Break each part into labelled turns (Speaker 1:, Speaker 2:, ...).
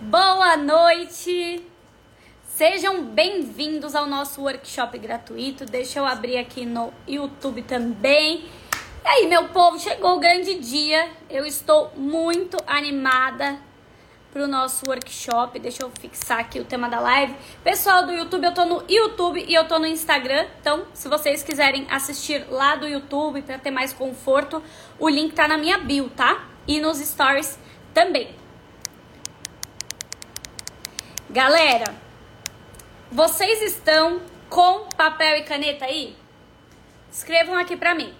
Speaker 1: Boa noite! Sejam bem-vindos ao nosso workshop gratuito. Deixa eu abrir aqui no YouTube também. E aí, meu povo, chegou o grande dia. Eu estou muito animada para o nosso workshop. Deixa eu fixar aqui o tema da live. Pessoal do YouTube, eu tô no YouTube e eu tô no Instagram. Então, se vocês quiserem assistir lá do YouTube para ter mais conforto, o link tá na minha bio, tá? E nos stories também. Galera, vocês estão com papel e caneta aí? Escrevam aqui pra mim.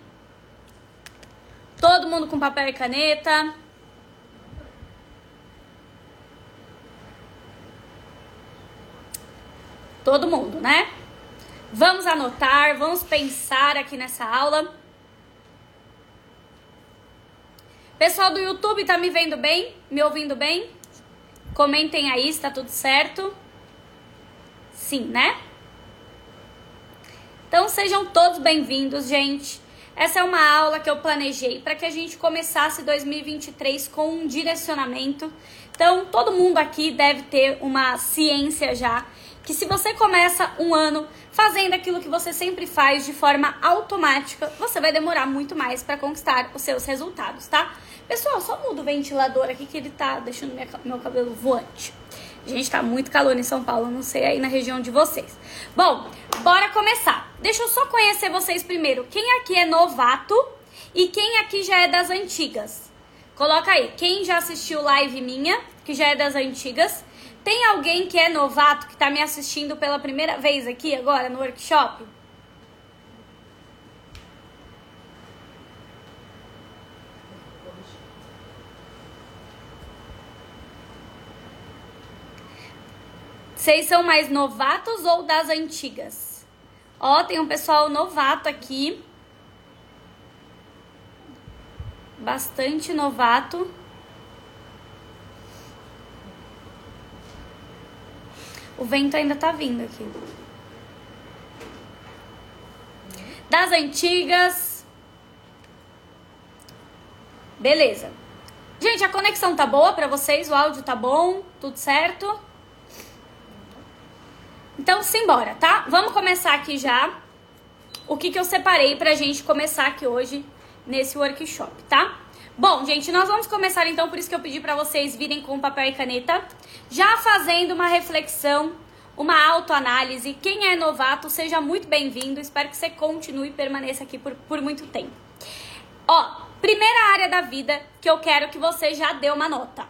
Speaker 1: Todo mundo com papel e caneta? Todo mundo, né? Vamos anotar, vamos pensar aqui nessa aula. Pessoal do YouTube, tá me vendo bem? Me ouvindo bem? Comentem aí se tá tudo certo. Sim, né? Então sejam todos bem-vindos, gente. Essa é uma aula que eu planejei para que a gente começasse 2023 com um direcionamento. Então, todo mundo aqui deve ter uma ciência já que se você começa um ano fazendo aquilo que você sempre faz de forma automática, você vai demorar muito mais para conquistar os seus resultados, tá? Pessoal, só muda o ventilador aqui que ele tá deixando minha, meu cabelo voante. Gente, tá muito calor em São Paulo, não sei aí na região de vocês. Bom, bora começar. Deixa eu só conhecer vocês primeiro. Quem aqui é novato e quem aqui já é das antigas? Coloca aí, quem já assistiu live minha, que já é das antigas. Tem alguém que é novato que tá me assistindo pela primeira vez aqui agora no workshop? Vocês são mais novatos ou das antigas? Ó, tem um pessoal novato aqui. Bastante novato. O vento ainda tá vindo aqui. Das antigas. Beleza. Gente, a conexão tá boa para vocês? O áudio tá bom? Tudo certo? Então, simbora, tá? Vamos começar aqui já o que, que eu separei pra gente começar aqui hoje nesse workshop, tá? Bom, gente, nós vamos começar então, por isso que eu pedi para vocês virem com papel e caneta, já fazendo uma reflexão, uma autoanálise. Quem é novato, seja muito bem-vindo. Espero que você continue e permaneça aqui por, por muito tempo. Ó, primeira área da vida que eu quero que você já dê uma nota.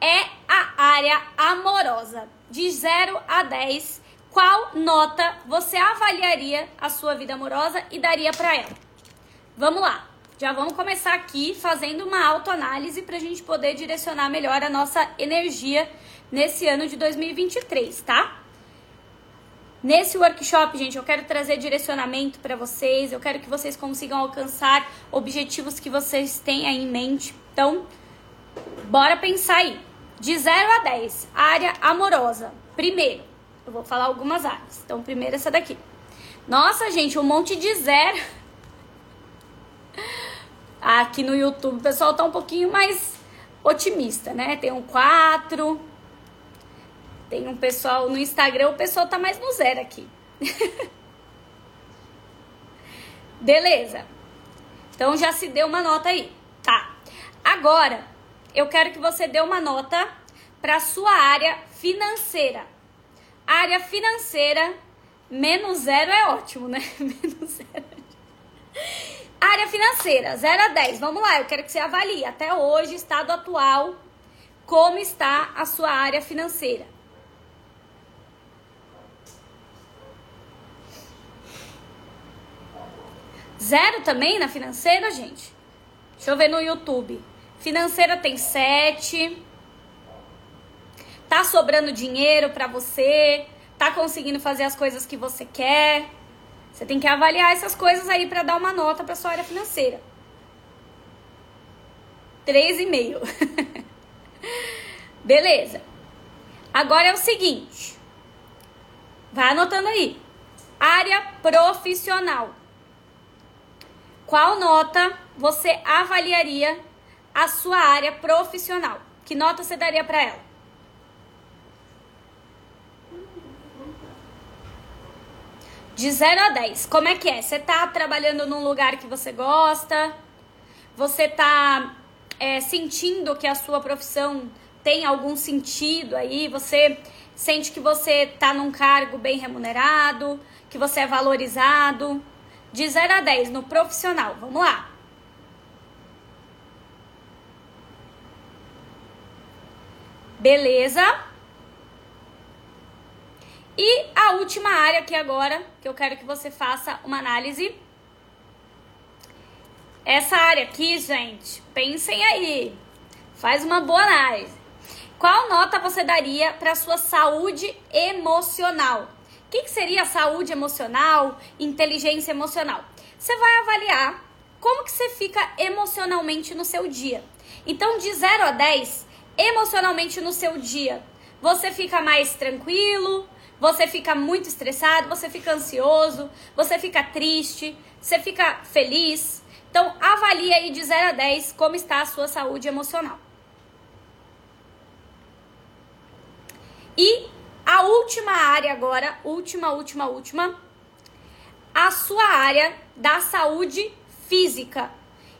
Speaker 1: É a área amorosa. De 0 a 10, qual nota você avaliaria a sua vida amorosa e daria para ela? Vamos lá. Já vamos começar aqui fazendo uma autoanálise para a gente poder direcionar melhor a nossa energia nesse ano de 2023, tá? Nesse workshop, gente, eu quero trazer direcionamento para vocês, eu quero que vocês consigam alcançar objetivos que vocês têm aí em mente. Então, bora pensar aí. De 0 a 10, área amorosa. Primeiro, eu vou falar algumas áreas. Então, primeiro essa daqui. Nossa, gente, um monte de zero. Aqui no YouTube o pessoal tá um pouquinho mais otimista, né? Tem um 4. Tem um pessoal no Instagram, o pessoal tá mais no zero aqui. Beleza. Então já se deu uma nota aí. Tá. Agora, eu quero que você dê uma nota para sua área financeira. Área financeira, menos zero é ótimo, né? Menos zero. Área financeira, 0 a 10. Vamos lá, eu quero que você avalie até hoje, estado atual, como está a sua área financeira. Zero também na financeira, gente? Deixa eu ver no YouTube. Financeira tem 7. Tá sobrando dinheiro para você? Tá conseguindo fazer as coisas que você quer? Você tem que avaliar essas coisas aí para dar uma nota para sua área financeira. 3,5. Beleza. Agora é o seguinte. Vai anotando aí. Área profissional. Qual nota você avaliaria a sua área profissional? Que nota você daria para ela? De 0 a 10, como é que é? Você tá trabalhando num lugar que você gosta? Você tá é, sentindo que a sua profissão tem algum sentido aí? Você sente que você tá num cargo bem remunerado? Que você é valorizado? De 0 a 10 no profissional, vamos lá. Beleza? E a última área aqui agora, que eu quero que você faça uma análise. Essa área aqui, gente, pensem aí. Faz uma boa análise. Qual nota você daria para sua saúde emocional? O que, que seria saúde emocional, inteligência emocional? Você vai avaliar como que você fica emocionalmente no seu dia. Então, de 0 a 10, emocionalmente no seu dia? Você fica mais tranquilo? Você fica muito estressado? Você fica ansioso? Você fica triste? Você fica feliz? Então, avalie aí de 0 a 10 como está a sua saúde emocional. E a última área agora, última, última, última, a sua área da saúde física.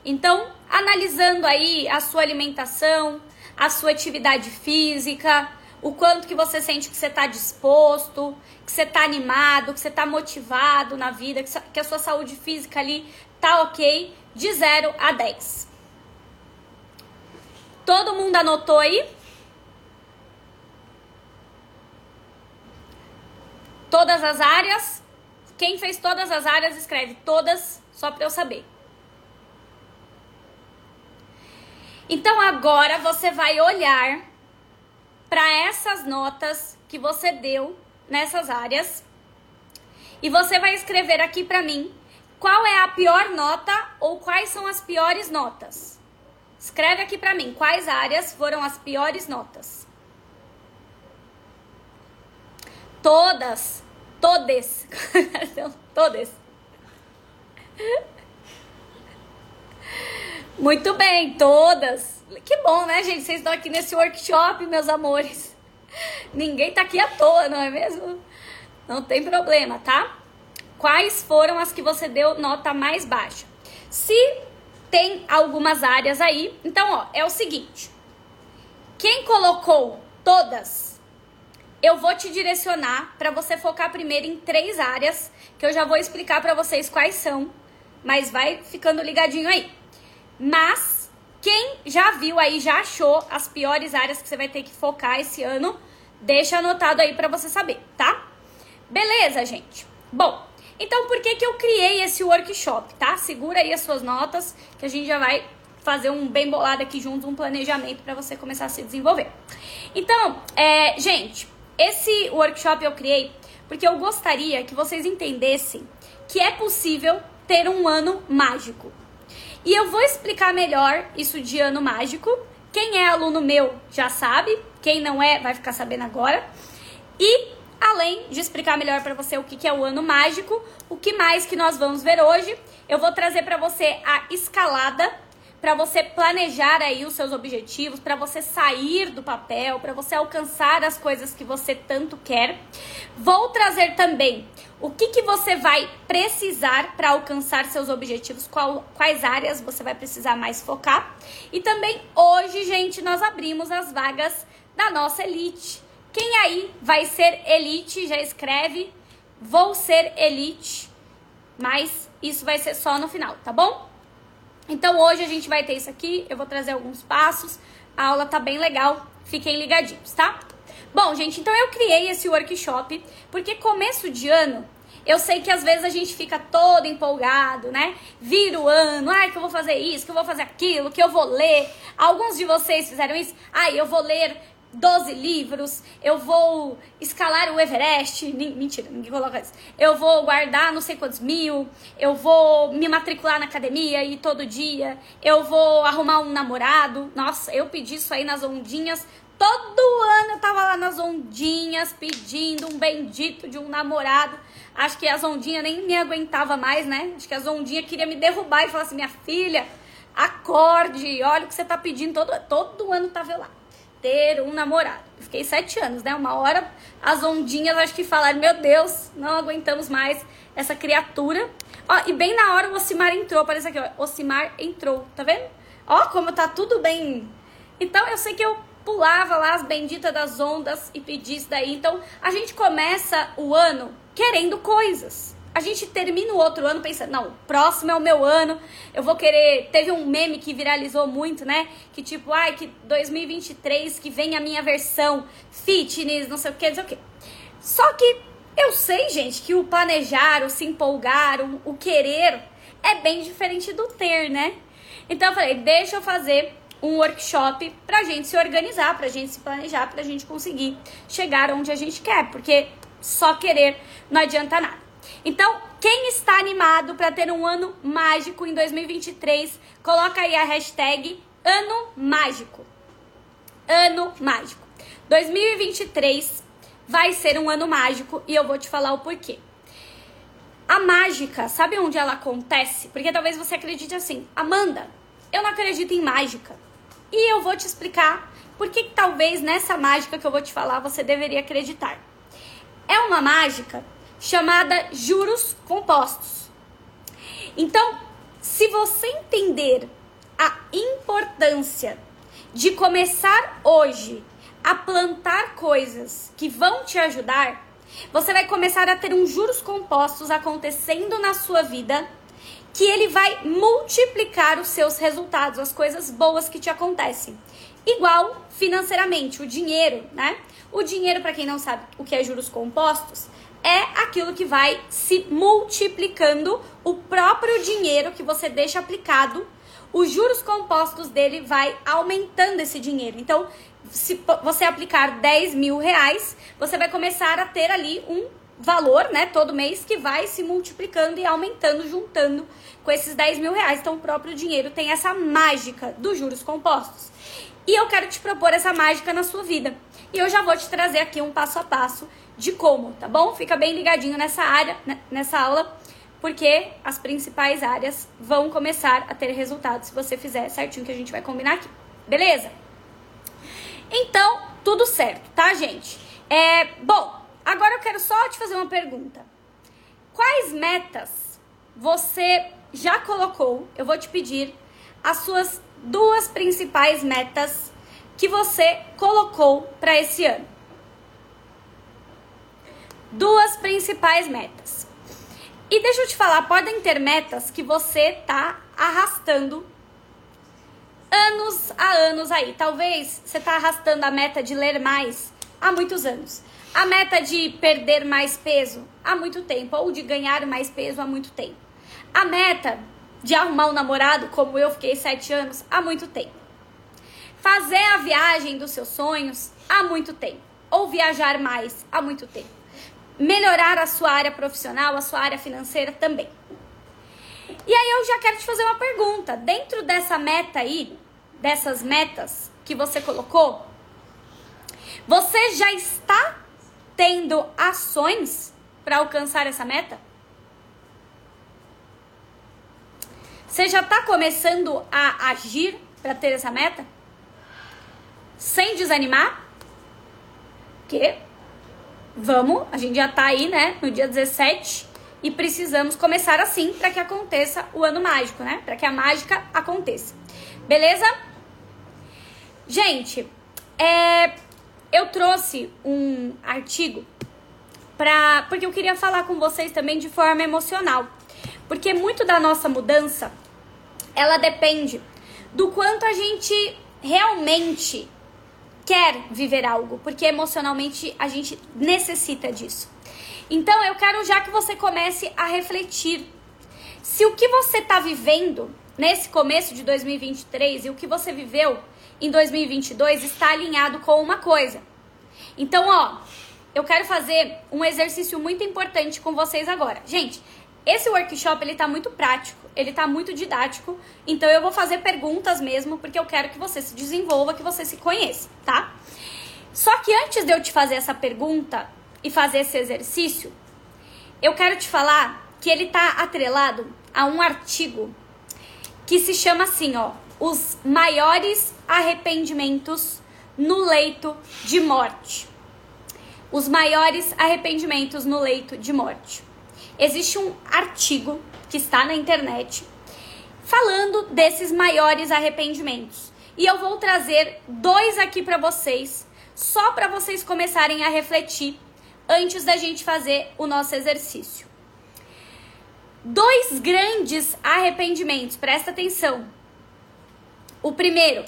Speaker 1: Então, analisando aí a sua alimentação, a sua atividade física, o quanto que você sente que você está disposto, que você está animado, que você está motivado na vida, que a sua saúde física ali tá ok, de 0 a 10. Todo mundo anotou aí? Todas as áreas? Quem fez todas as áreas, escreve todas, só para eu saber. Então agora você vai olhar para essas notas que você deu nessas áreas e você vai escrever aqui para mim qual é a pior nota ou quais são as piores notas. Escreve aqui para mim quais áreas foram as piores notas. Todas, todes, todas. Muito bem, todas. Que bom, né, gente? Vocês estão aqui nesse workshop, meus amores. Ninguém tá aqui à toa, não é mesmo? Não tem problema, tá? Quais foram as que você deu nota mais baixa? Se tem algumas áreas aí, então, ó, é o seguinte. Quem colocou todas, eu vou te direcionar para você focar primeiro em três áreas, que eu já vou explicar para vocês quais são, mas vai ficando ligadinho aí. Mas quem já viu aí, já achou as piores áreas que você vai ter que focar esse ano, deixa anotado aí para você saber, tá? Beleza, gente? Bom, então por que que eu criei esse workshop, tá? Segura aí as suas notas, que a gente já vai fazer um bem bolado aqui juntos, um planejamento para você começar a se desenvolver. Então, é, gente, esse workshop eu criei porque eu gostaria que vocês entendessem que é possível ter um ano mágico. E eu vou explicar melhor isso de ano mágico. Quem é aluno meu já sabe, quem não é vai ficar sabendo agora. E além de explicar melhor para você o que é o ano mágico, o que mais que nós vamos ver hoje, eu vou trazer para você a escalada para você planejar aí os seus objetivos, para você sair do papel, para você alcançar as coisas que você tanto quer. Vou trazer também o que, que você vai precisar para alcançar seus objetivos, qual, quais áreas você vai precisar mais focar. E também hoje, gente, nós abrimos as vagas da nossa elite. Quem aí vai ser elite, já escreve, vou ser elite, mas isso vai ser só no final, tá bom? Então hoje a gente vai ter isso aqui, eu vou trazer alguns passos. A aula tá bem legal, fiquem ligadinhos, tá? Bom, gente, então eu criei esse workshop porque começo de ano eu sei que às vezes a gente fica todo empolgado, né? Vira o ano, ai, que eu vou fazer isso, que eu vou fazer aquilo, que eu vou ler. Alguns de vocês fizeram isso, ai, eu vou ler 12 livros, eu vou escalar o Everest. Mentira, ninguém coloca isso. Eu vou guardar não sei quantos mil, eu vou me matricular na academia e todo dia, eu vou arrumar um namorado. Nossa, eu pedi isso aí nas ondinhas. Todo ano eu tava lá nas ondinhas pedindo um bendito de um namorado. Acho que as ondinhas nem me aguentava mais, né? Acho que as ondinhas queria me derrubar e falar assim: minha filha, acorde, olha o que você tá pedindo. Todo, todo ano tava lá ter um namorado. Fiquei sete anos, né? Uma hora as ondinhas acho que falaram, meu Deus, não aguentamos mais essa criatura. Ó, e bem na hora o Ocimar entrou, aparece aqui, ó. Ocimar entrou, tá vendo? Ó, como tá tudo bem. Então eu sei que eu pulava lá as benditas das ondas e pedi isso daí. Então a gente começa o ano querendo coisas. A gente termina o outro ano pensando, não, próximo é o meu ano, eu vou querer. Teve um meme que viralizou muito, né? Que tipo, ai, que 2023 que vem a minha versão fitness, não sei o que, não sei o que. Só que eu sei, gente, que o planejar, o se empolgar, o, o querer é bem diferente do ter, né? Então eu falei, deixa eu fazer um workshop pra gente se organizar, pra gente se planejar, pra gente conseguir chegar onde a gente quer, porque só querer não adianta nada. Então, quem está animado para ter um ano mágico em 2023, coloca aí a hashtag ano mágico. Ano mágico. 2023 vai ser um ano mágico e eu vou te falar o porquê. A mágica, sabe onde ela acontece? Porque talvez você acredite assim, Amanda, eu não acredito em mágica. E eu vou te explicar por que talvez nessa mágica que eu vou te falar você deveria acreditar. É uma mágica chamada juros compostos. Então, se você entender a importância de começar hoje a plantar coisas que vão te ajudar, você vai começar a ter uns juros compostos acontecendo na sua vida que ele vai multiplicar os seus resultados, as coisas boas que te acontecem. Igual financeiramente, o dinheiro, né? O dinheiro, para quem não sabe o que é juros compostos, é aquilo que vai se multiplicando o próprio dinheiro que você deixa aplicado. Os juros compostos dele vai aumentando esse dinheiro. Então, se você aplicar 10 mil reais, você vai começar a ter ali um valor, né, todo mês que vai se multiplicando e aumentando, juntando com esses 10 mil reais. Então, o próprio dinheiro tem essa mágica dos juros compostos. E eu quero te propor essa mágica na sua vida. E eu já vou te trazer aqui um passo a passo de como, tá bom? Fica bem ligadinho nessa área, né, nessa aula, porque as principais áreas vão começar a ter resultados se você fizer certinho que a gente vai combinar aqui. Beleza? Então, tudo certo, tá, gente? É, bom, agora eu quero só te fazer uma pergunta. Quais metas você já colocou? Eu vou te pedir as suas duas principais metas que você colocou para esse ano. Duas principais metas. E deixa eu te falar, podem ter metas que você tá arrastando anos a anos aí. Talvez você tá arrastando a meta de ler mais há muitos anos. A meta de perder mais peso há muito tempo, ou de ganhar mais peso há muito tempo. A meta de arrumar um namorado, como eu fiquei sete anos, há muito tempo. Fazer a viagem dos seus sonhos há muito tempo. Ou viajar mais há muito tempo. Melhorar a sua área profissional, a sua área financeira também. E aí eu já quero te fazer uma pergunta. Dentro dessa meta aí, dessas metas que você colocou, você já está tendo ações para alcançar essa meta? Você já está começando a agir para ter essa meta? Sem desanimar? Que vamos, a gente já está aí, né, no dia 17 e precisamos começar assim para que aconteça o ano mágico, né? Para que a mágica aconteça. Beleza? Gente, é, eu trouxe um artigo para porque eu queria falar com vocês também de forma emocional. Porque muito da nossa mudança, ela depende do quanto a gente realmente quer viver algo, porque emocionalmente a gente necessita disso. Então eu quero já que você comece a refletir se o que você está vivendo nesse começo de 2023 e o que você viveu em 2022 está alinhado com uma coisa. Então, ó, eu quero fazer um exercício muito importante com vocês agora. Gente, esse workshop ele tá muito prático, ele tá muito didático, então eu vou fazer perguntas mesmo, porque eu quero que você se desenvolva, que você se conheça, tá? Só que antes de eu te fazer essa pergunta e fazer esse exercício, eu quero te falar que ele tá atrelado a um artigo que se chama assim, ó, os maiores arrependimentos no leito de morte. Os maiores arrependimentos no leito de morte. Existe um artigo que está na internet falando desses maiores arrependimentos. E eu vou trazer dois aqui para vocês, só para vocês começarem a refletir antes da gente fazer o nosso exercício. Dois grandes arrependimentos, presta atenção. O primeiro,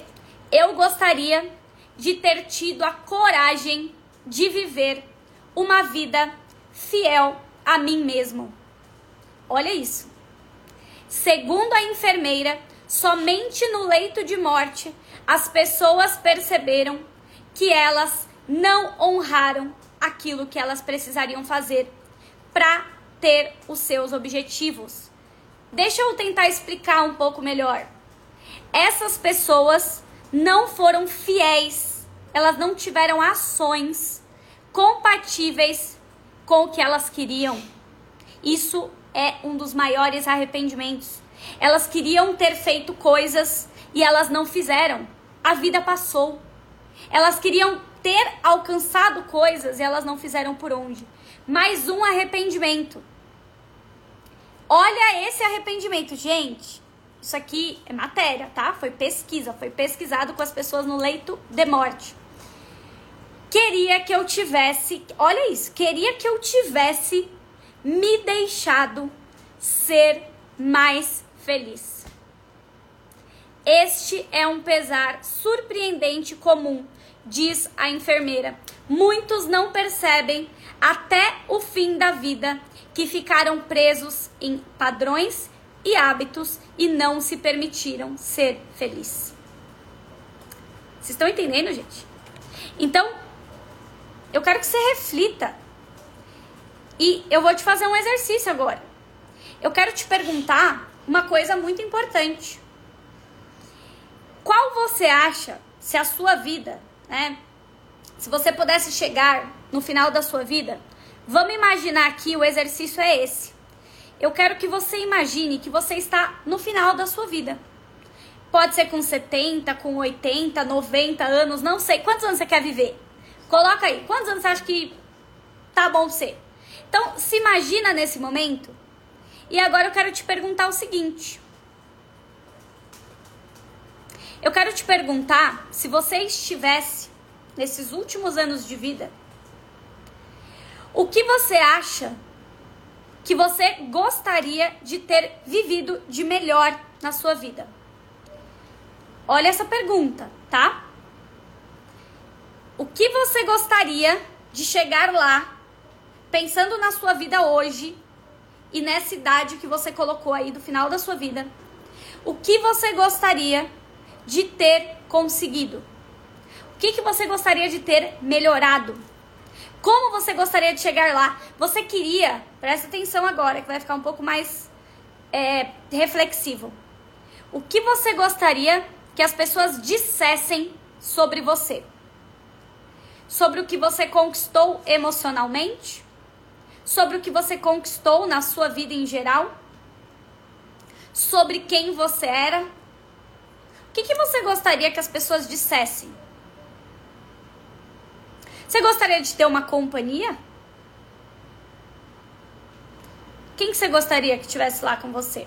Speaker 1: eu gostaria de ter tido a coragem de viver uma vida fiel a mim mesmo. Olha isso. Segundo a enfermeira, somente no leito de morte as pessoas perceberam que elas não honraram aquilo que elas precisariam fazer para ter os seus objetivos. Deixa eu tentar explicar um pouco melhor. Essas pessoas não foram fiéis, elas não tiveram ações compatíveis com o que elas queriam. Isso é um dos maiores arrependimentos. Elas queriam ter feito coisas e elas não fizeram. A vida passou. Elas queriam ter alcançado coisas e elas não fizeram por onde. Mais um arrependimento. Olha esse arrependimento, gente. Isso aqui é matéria, tá? Foi pesquisa, foi pesquisado com as pessoas no leito de morte. Queria que eu tivesse, olha isso, queria que eu tivesse me deixado ser mais feliz. Este é um pesar surpreendente comum, diz a enfermeira. Muitos não percebem até o fim da vida que ficaram presos em padrões e hábitos e não se permitiram ser felizes. Vocês estão entendendo, gente? Então, eu quero que você reflita e eu vou te fazer um exercício agora. Eu quero te perguntar uma coisa muito importante. Qual você acha, se a sua vida, né? Se você pudesse chegar no final da sua vida, vamos imaginar aqui o exercício é esse. Eu quero que você imagine que você está no final da sua vida. Pode ser com 70, com 80, 90 anos, não sei. Quantos anos você quer viver? Coloca aí. Quantos anos você acha que tá bom ser? Então, se imagina nesse momento. E agora eu quero te perguntar o seguinte. Eu quero te perguntar se você estivesse nesses últimos anos de vida, o que você acha que você gostaria de ter vivido de melhor na sua vida? Olha essa pergunta, tá? O que você gostaria de chegar lá pensando na sua vida hoje e nessa idade que você colocou aí do final da sua vida, o que você gostaria de ter conseguido? O que, que você gostaria de ter melhorado? Como você gostaria de chegar lá? Você queria, presta atenção agora, que vai ficar um pouco mais é, reflexivo. O que você gostaria que as pessoas dissessem sobre você? Sobre o que você conquistou emocionalmente? sobre o que você conquistou na sua vida em geral, sobre quem você era. O que, que você gostaria que as pessoas dissessem? Você gostaria de ter uma companhia? Quem que você gostaria que estivesse lá com você?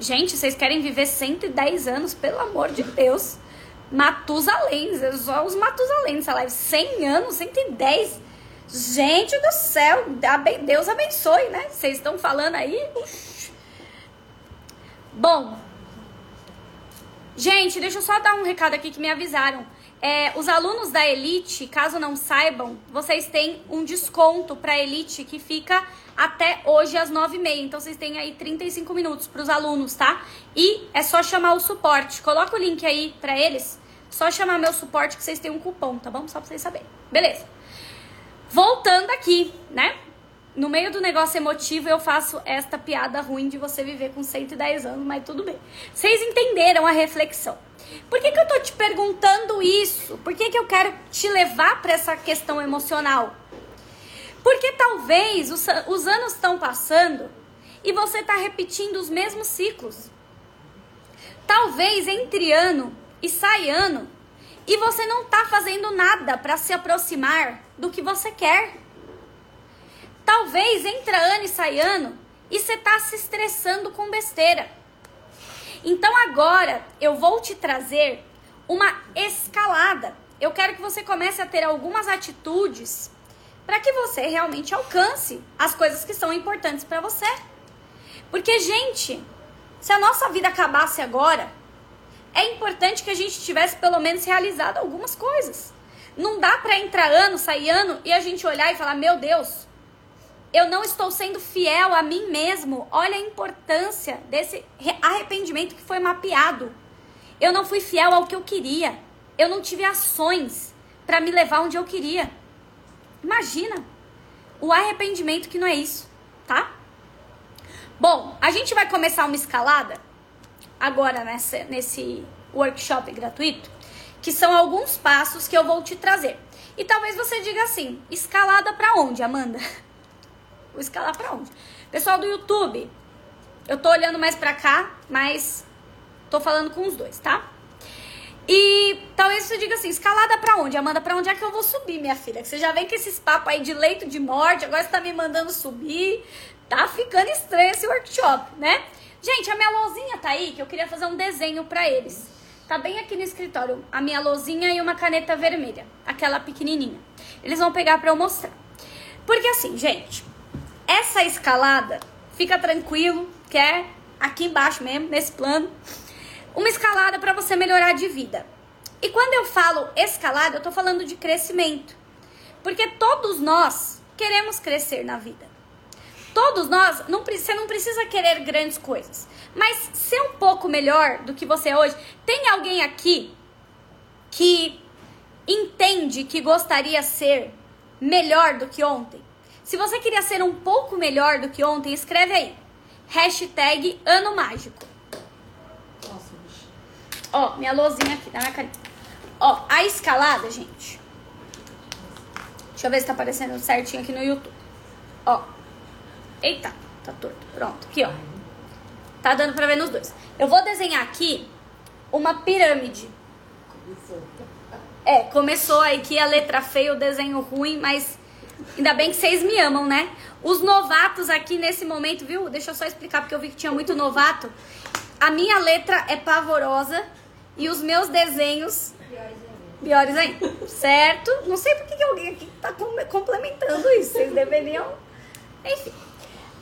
Speaker 1: Gente, vocês querem viver 110 anos, pelo amor de Deus. Matusalém, só os Matusalém nessa live. 100 anos, 110. Gente do céu, Deus abençoe, né? Vocês estão falando aí. Bom, gente, deixa eu só dar um recado aqui que me avisaram. É, os alunos da Elite, caso não saibam, vocês têm um desconto para Elite que fica até hoje às 9h30. Então vocês têm aí 35 minutos para os alunos, tá? E é só chamar o suporte. Coloca o link aí para eles. Só chamar meu suporte que vocês têm um cupom, tá bom? Só para vocês saberem. Beleza. Voltando aqui, né? No meio do negócio emotivo, eu faço esta piada ruim de você viver com 110 anos, mas tudo bem. Vocês entenderam a reflexão. Por que, que eu tô te perguntando isso? Por que, que eu quero te levar para essa questão emocional? Porque talvez os, os anos estão passando e você está repetindo os mesmos ciclos. Talvez entre ano e sai ano e você não tá fazendo nada para se aproximar do que você quer. Talvez entra ano e sai ano e você tá se estressando com besteira. Então agora eu vou te trazer uma escalada. Eu quero que você comece a ter algumas atitudes para que você realmente alcance as coisas que são importantes para você. Porque, gente, se a nossa vida acabasse agora, é importante que a gente tivesse pelo menos realizado algumas coisas. Não dá para entrar ano, sair ano e a gente olhar e falar: "Meu Deus, eu não estou sendo fiel a mim mesmo". Olha a importância desse arrependimento que foi mapeado. Eu não fui fiel ao que eu queria. Eu não tive ações para me levar onde eu queria. Imagina o arrependimento que não é isso, tá? Bom, a gente vai começar uma escalada agora nessa, nesse workshop gratuito, que são alguns passos que eu vou te trazer. E talvez você diga assim: escalada para onde, Amanda? Vou escalar para onde? Pessoal do YouTube, eu tô olhando mais para cá, mas Tô falando com os dois, tá? E talvez você diga assim, escalada para onde? Amanda, para onde é que eu vou subir, minha filha? Que você já vem com esses papos aí de leito de morte, agora você tá me mandando subir. Tá ficando estranho esse workshop, né? Gente, a minha lousinha tá aí, que eu queria fazer um desenho para eles. Tá bem aqui no escritório, a minha lousinha e uma caneta vermelha, aquela pequenininha. Eles vão pegar para eu mostrar. Porque assim, gente, essa escalada, fica tranquilo, que é aqui embaixo mesmo, nesse plano uma escalada para você melhorar de vida. E quando eu falo escalada, eu tô falando de crescimento. Porque todos nós queremos crescer na vida. Todos nós, não, você não precisa querer grandes coisas, mas ser um pouco melhor do que você é hoje. Tem alguém aqui que entende que gostaria ser melhor do que ontem? Se você queria ser um pouco melhor do que ontem, escreve aí. Hashtag ano mágico. Ó, minha lozinha aqui, dá minha carinha. Ó, a escalada, gente. Deixa eu ver se tá aparecendo certinho aqui no YouTube. Ó. Eita, tá torto. Pronto, aqui, ó. Tá dando pra ver nos dois. Eu vou desenhar aqui uma pirâmide. É, começou aí que a letra feia, o desenho ruim, mas ainda bem que vocês me amam, né? Os novatos aqui nesse momento, viu? Deixa eu só explicar porque eu vi que tinha muito novato. A minha letra é pavorosa e os meus desenhos piores ainda. Certo? Não sei por que alguém aqui está complementando isso. Vocês deveriam. Enfim.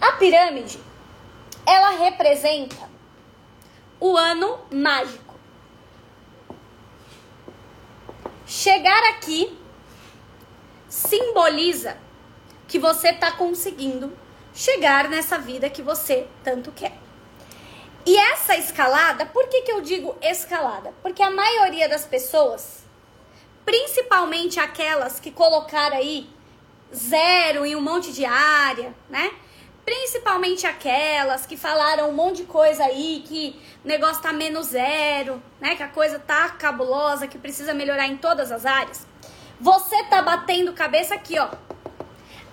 Speaker 1: A pirâmide, ela representa o ano mágico. Chegar aqui simboliza que você está conseguindo chegar nessa vida que você tanto quer. E essa escalada, por que, que eu digo escalada? Porque a maioria das pessoas, principalmente aquelas que colocaram aí zero em um monte de área, né? Principalmente aquelas que falaram um monte de coisa aí, que o negócio tá menos zero, né? Que a coisa tá cabulosa, que precisa melhorar em todas as áreas. Você tá batendo cabeça aqui, ó.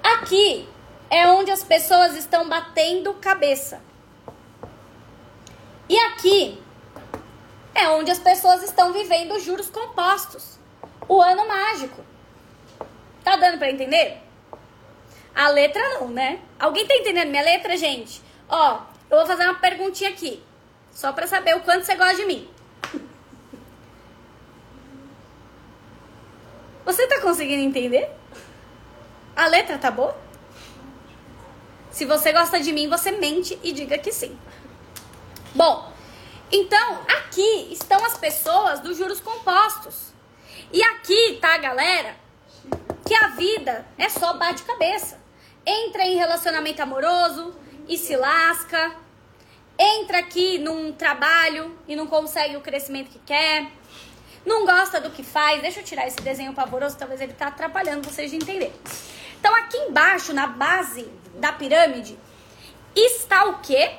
Speaker 1: Aqui é onde as pessoas estão batendo cabeça. E aqui é onde as pessoas estão vivendo juros compostos. O ano mágico. Tá dando para entender? A letra não, né? Alguém tá entendendo minha letra, gente? Ó, eu vou fazer uma perguntinha aqui. Só para saber o quanto você gosta de mim. Você tá conseguindo entender? A letra tá boa? Se você gosta de mim, você mente e diga que sim. Bom, então aqui estão as pessoas dos juros compostos. E aqui tá a galera que a vida é só bate-cabeça. Entra em relacionamento amoroso e se lasca. Entra aqui num trabalho e não consegue o crescimento que quer. Não gosta do que faz. Deixa eu tirar esse desenho pavoroso, talvez ele tá atrapalhando vocês de entender. Então aqui embaixo, na base da pirâmide, está o quê?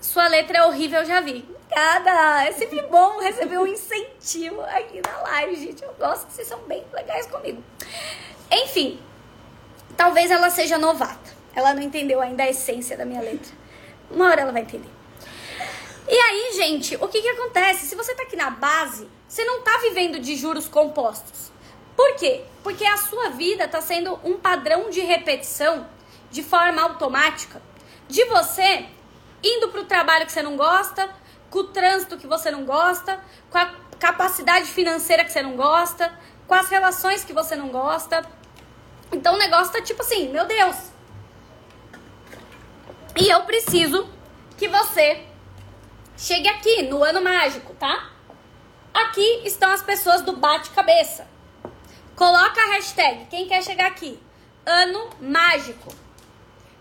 Speaker 1: Sua letra é horrível, eu já vi. Cada, é sempre bom receber um incentivo aqui na live, gente. Eu gosto que vocês são bem legais comigo. Enfim, talvez ela seja novata. Ela não entendeu ainda a essência da minha letra. Uma hora ela vai entender. E aí, gente, o que que acontece? Se você tá aqui na base, você não tá vivendo de juros compostos. Por quê? Porque a sua vida tá sendo um padrão de repetição de forma automática de você indo pro trabalho que você não gosta, com o trânsito que você não gosta, com a capacidade financeira que você não gosta, com as relações que você não gosta. Então o negócio tá tipo assim, meu Deus. E eu preciso que você chegue aqui no ano mágico, tá? Aqui estão as pessoas do bate-cabeça. Coloca a hashtag, quem quer chegar aqui? Ano mágico.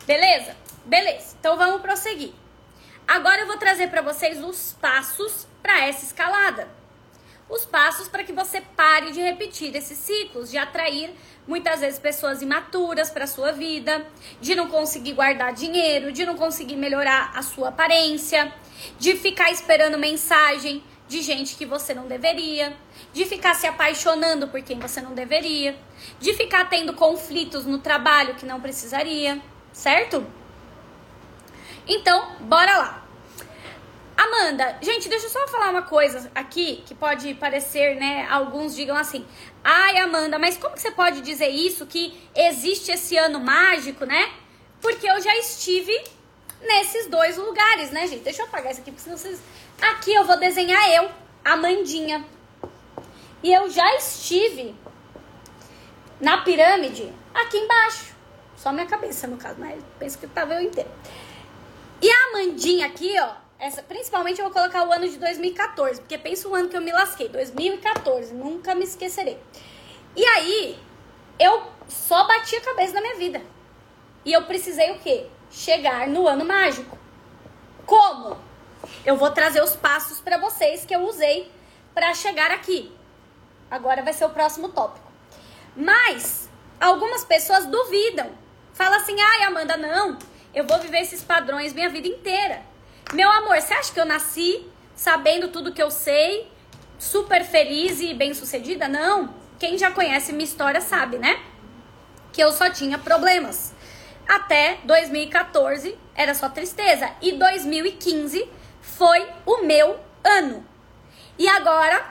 Speaker 1: Beleza? Beleza. Então vamos prosseguir. Agora eu vou trazer para vocês os passos para essa escalada. Os passos para que você pare de repetir esses ciclos, de atrair muitas vezes pessoas imaturas para sua vida, de não conseguir guardar dinheiro, de não conseguir melhorar a sua aparência, de ficar esperando mensagem de gente que você não deveria, de ficar se apaixonando por quem você não deveria, de ficar tendo conflitos no trabalho que não precisaria, certo? Então, bora lá. Amanda, gente, deixa eu só falar uma coisa aqui que pode parecer, né? Alguns digam assim: ai, Amanda, mas como que você pode dizer isso? Que existe esse ano mágico, né? Porque eu já estive nesses dois lugares, né, gente? Deixa eu apagar isso aqui, porque senão vocês. Aqui eu vou desenhar eu, Amandinha. E eu já estive na pirâmide aqui embaixo. Só minha cabeça, no caso, né? Penso que tava eu inteiro. E a Amandinha aqui, ó, essa, principalmente eu vou colocar o ano de 2014, porque pensa o ano que eu me lasquei, 2014, nunca me esquecerei. E aí, eu só bati a cabeça na minha vida. E eu precisei o quê? Chegar no ano mágico. Como? Eu vou trazer os passos para vocês que eu usei para chegar aqui. Agora vai ser o próximo tópico. Mas algumas pessoas duvidam. Fala assim: "Ai, Amanda, não eu vou viver esses padrões minha vida inteira. Meu amor, você acha que eu nasci sabendo tudo que eu sei, super feliz e bem-sucedida? Não. Quem já conhece minha história sabe, né? Que eu só tinha problemas. Até 2014 era só tristeza e 2015 foi o meu ano. E agora,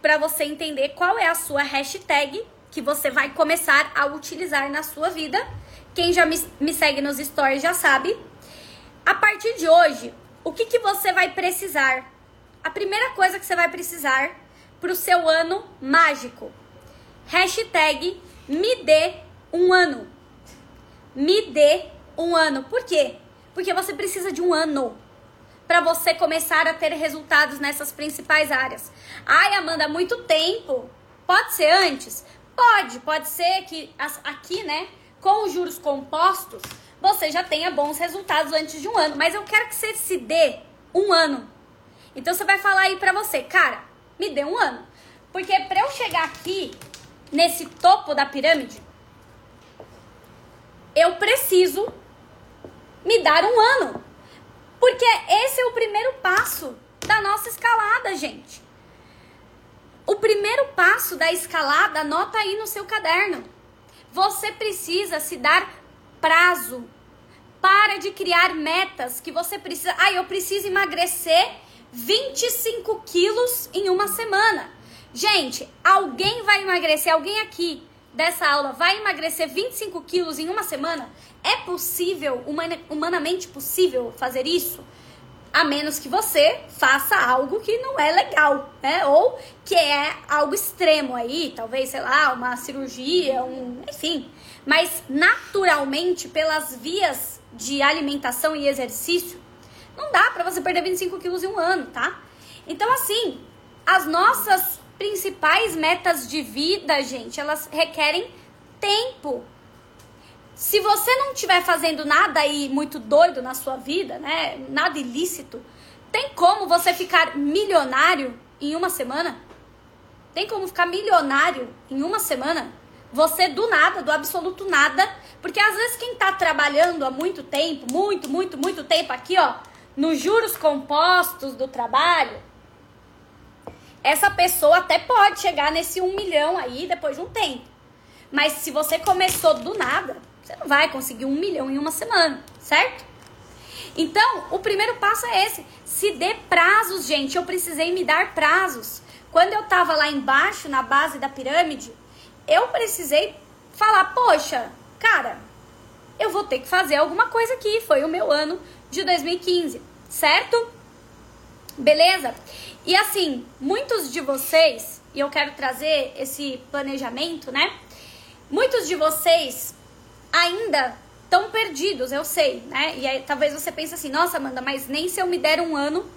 Speaker 1: para você entender qual é a sua hashtag que você vai começar a utilizar na sua vida, quem já me, me segue nos stories já sabe. A partir de hoje, o que, que você vai precisar? A primeira coisa que você vai precisar para o seu ano mágico. Hashtag me dê um ano. Me dê um ano. Por quê? Porque você precisa de um ano para você começar a ter resultados nessas principais áreas. Ai, Amanda, muito tempo. Pode ser antes? Pode, pode ser que aqui, né, com os juros compostos, você já tenha bons resultados antes de um ano. Mas eu quero que você se dê um ano. Então você vai falar aí pra você, cara, me dê um ano. Porque pra eu chegar aqui, nesse topo da pirâmide, eu preciso me dar um ano. Porque esse é o primeiro passo da nossa escalada, gente. O primeiro passo da escalada, anota aí no seu caderno. Você precisa se dar prazo. Para de criar metas que você precisa. Ah, eu preciso emagrecer 25 quilos em uma semana. Gente, alguém vai emagrecer, alguém aqui dessa aula vai emagrecer 25 quilos em uma semana? É possível, humanamente possível fazer isso? a menos que você faça algo que não é legal, né? Ou que é algo extremo aí, talvez, sei lá, uma cirurgia, um, enfim. Mas naturalmente, pelas vias de alimentação e exercício, não dá para você perder 25 quilos em um ano, tá? Então, assim, as nossas principais metas de vida, gente, elas requerem tempo. Se você não estiver fazendo nada aí muito doido na sua vida, né? Nada ilícito, tem como você ficar milionário em uma semana? Tem como ficar milionário em uma semana? Você do nada, do absoluto nada, porque às vezes quem tá trabalhando há muito tempo, muito, muito, muito tempo aqui, ó, nos juros compostos do trabalho, essa pessoa até pode chegar nesse um milhão aí depois de um tempo. Mas se você começou do nada, você não vai conseguir um milhão em uma semana, certo? Então, o primeiro passo é esse. Se dê prazos, gente. Eu precisei me dar prazos. Quando eu tava lá embaixo, na base da pirâmide, eu precisei falar, poxa, cara, eu vou ter que fazer alguma coisa aqui. Foi o meu ano de 2015, certo? Beleza? E assim, muitos de vocês, e eu quero trazer esse planejamento, né? Muitos de vocês ainda estão perdidos, eu sei, né? E aí talvez você pense assim, nossa, Amanda, mas nem se eu me der um ano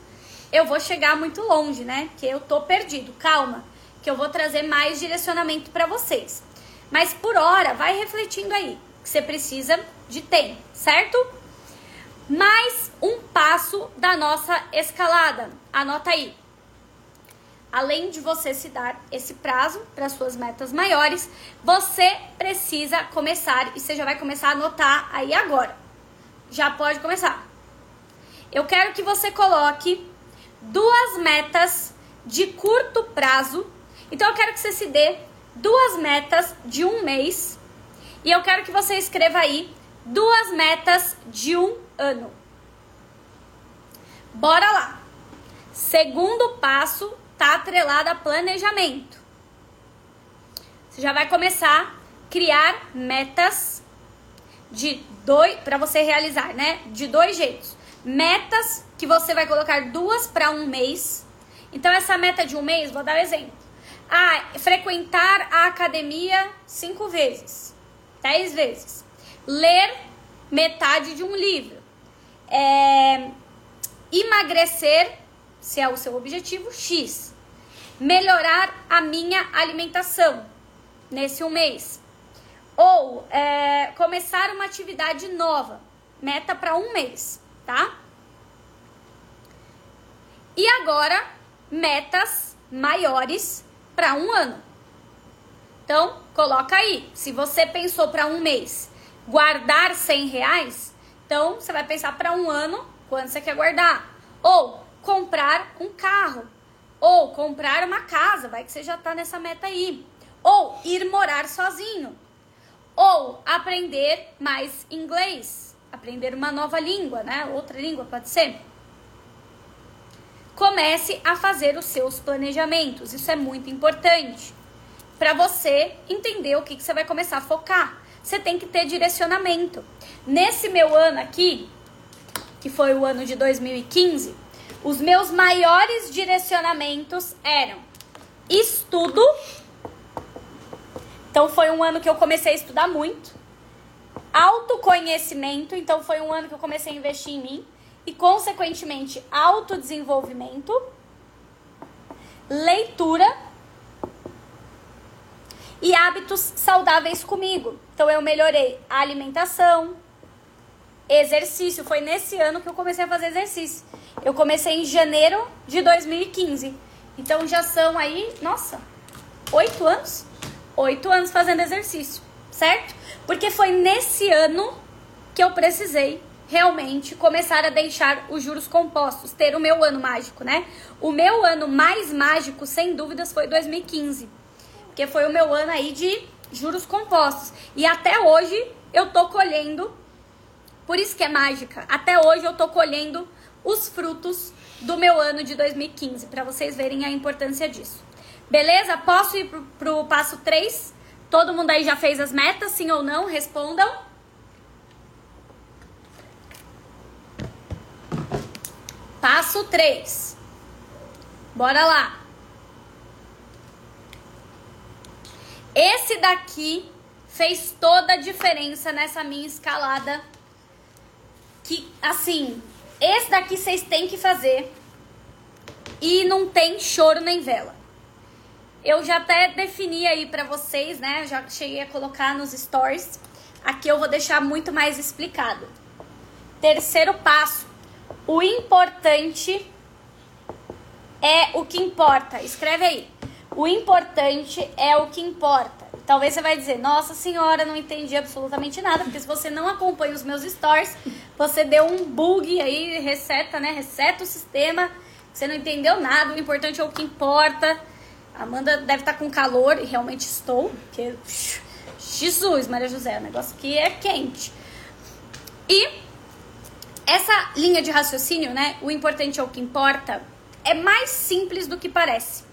Speaker 1: eu vou chegar muito longe, né? Que eu tô perdido. Calma, que eu vou trazer mais direcionamento para vocês. Mas por hora, vai refletindo aí, que você precisa de tempo, certo? Mais um passo da nossa escalada. Anota aí. Além de você se dar esse prazo para suas metas maiores, você precisa começar e você já vai começar a anotar aí agora. Já pode começar. Eu quero que você coloque duas metas de curto prazo. Então eu quero que você se dê duas metas de um mês e eu quero que você escreva aí duas metas de um ano. Bora lá. Segundo passo tá atrelado a planejamento. Você já vai começar a criar metas de dois para você realizar, né? De dois jeitos. Metas que você vai colocar duas para um mês. Então essa meta de um mês, vou dar um exemplo. Ah, frequentar a academia cinco vezes, dez vezes. Ler metade de um livro. É, emagrecer, se é o seu objetivo, X. Melhorar a minha alimentação nesse um mês. Ou é, começar uma atividade nova, meta para um mês, tá? E agora, metas maiores para um ano. Então, coloca aí. Se você pensou para um mês guardar 100 reais, então você vai pensar para um ano quanto você quer guardar. Ou comprar um carro. Ou comprar uma casa, vai que você já está nessa meta aí. Ou ir morar sozinho. Ou aprender mais inglês. Aprender uma nova língua, né? Outra língua pode ser. Comece a fazer os seus planejamentos. Isso é muito importante. Para você entender o que, que você vai começar a focar. Você tem que ter direcionamento. Nesse meu ano aqui, que foi o ano de 2015, os meus maiores direcionamentos eram estudo. Então foi um ano que eu comecei a estudar muito. Autoconhecimento, então foi um ano que eu comecei a investir em mim e consequentemente autodesenvolvimento. Leitura e hábitos saudáveis comigo. Então eu melhorei a alimentação, exercício. Foi nesse ano que eu comecei a fazer exercício. Eu comecei em janeiro de 2015. Então já são aí, nossa, oito anos? Oito anos fazendo exercício, certo? Porque foi nesse ano que eu precisei realmente começar a deixar os juros compostos, ter o meu ano mágico, né? O meu ano mais mágico, sem dúvidas, foi 2015. Porque foi o meu ano aí de juros compostos. E até hoje eu tô colhendo por isso que é mágica. Até hoje eu tô colhendo os frutos do meu ano de 2015, para vocês verem a importância disso. Beleza? Posso ir pro, pro passo 3? Todo mundo aí já fez as metas, sim ou não? Respondam. Passo 3. Bora lá. Esse daqui fez toda a diferença nessa minha escalada que, assim, esse daqui vocês têm que fazer e não tem choro nem vela. Eu já até defini aí para vocês, né? Já cheguei a colocar nos stories. Aqui eu vou deixar muito mais explicado. Terceiro passo. O importante é o que importa. Escreve aí. O importante é o que importa. Talvez você vai dizer, nossa senhora, não entendi absolutamente nada, porque se você não acompanha os meus stories, você deu um bug aí, reseta, né? Reseta o sistema, você não entendeu nada, o importante é o que importa. Amanda deve estar tá com calor, e realmente estou, porque. Jesus, Maria José, o negócio aqui é quente. E essa linha de raciocínio, né? O importante é o que importa, é mais simples do que parece.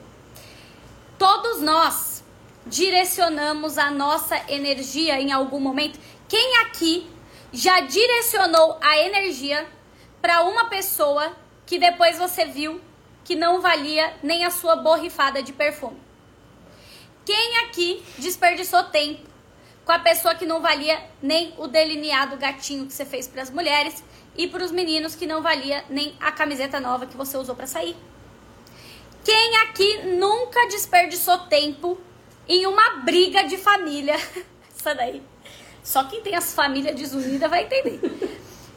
Speaker 1: Todos nós direcionamos a nossa energia em algum momento. Quem aqui já direcionou a energia para uma pessoa que depois você viu que não valia nem a sua borrifada de perfume? Quem aqui desperdiçou tempo com a pessoa que não valia nem o delineado gatinho que você fez para as mulheres e para os meninos que não valia nem a camiseta nova que você usou para sair? Quem aqui nunca desperdiçou tempo em uma briga de família? Isso daí. Só quem tem as famílias desunidas vai entender.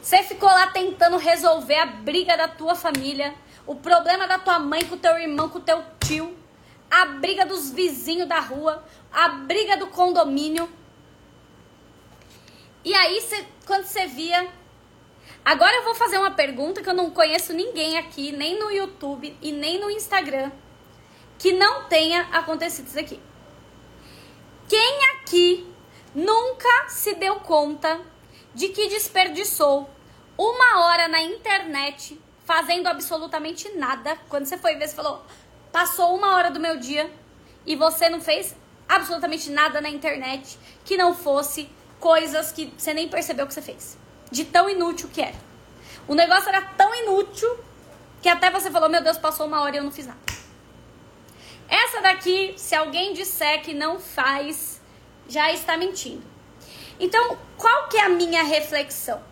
Speaker 1: Você ficou lá tentando resolver a briga da tua família, o problema da tua mãe com o teu irmão, com o teu tio, a briga dos vizinhos da rua, a briga do condomínio. E aí, cê, quando você via, Agora eu vou fazer uma pergunta que eu não conheço ninguém aqui, nem no YouTube e nem no Instagram, que não tenha acontecido isso aqui. Quem aqui nunca se deu conta de que desperdiçou uma hora na internet fazendo absolutamente nada? Quando você foi ver, você falou, passou uma hora do meu dia e você não fez absolutamente nada na internet que não fosse coisas que você nem percebeu que você fez de tão inútil que era. O negócio era tão inútil que até você falou: Meu Deus, passou uma hora e eu não fiz nada. Essa daqui, se alguém disser que não faz, já está mentindo. Então, qual que é a minha reflexão?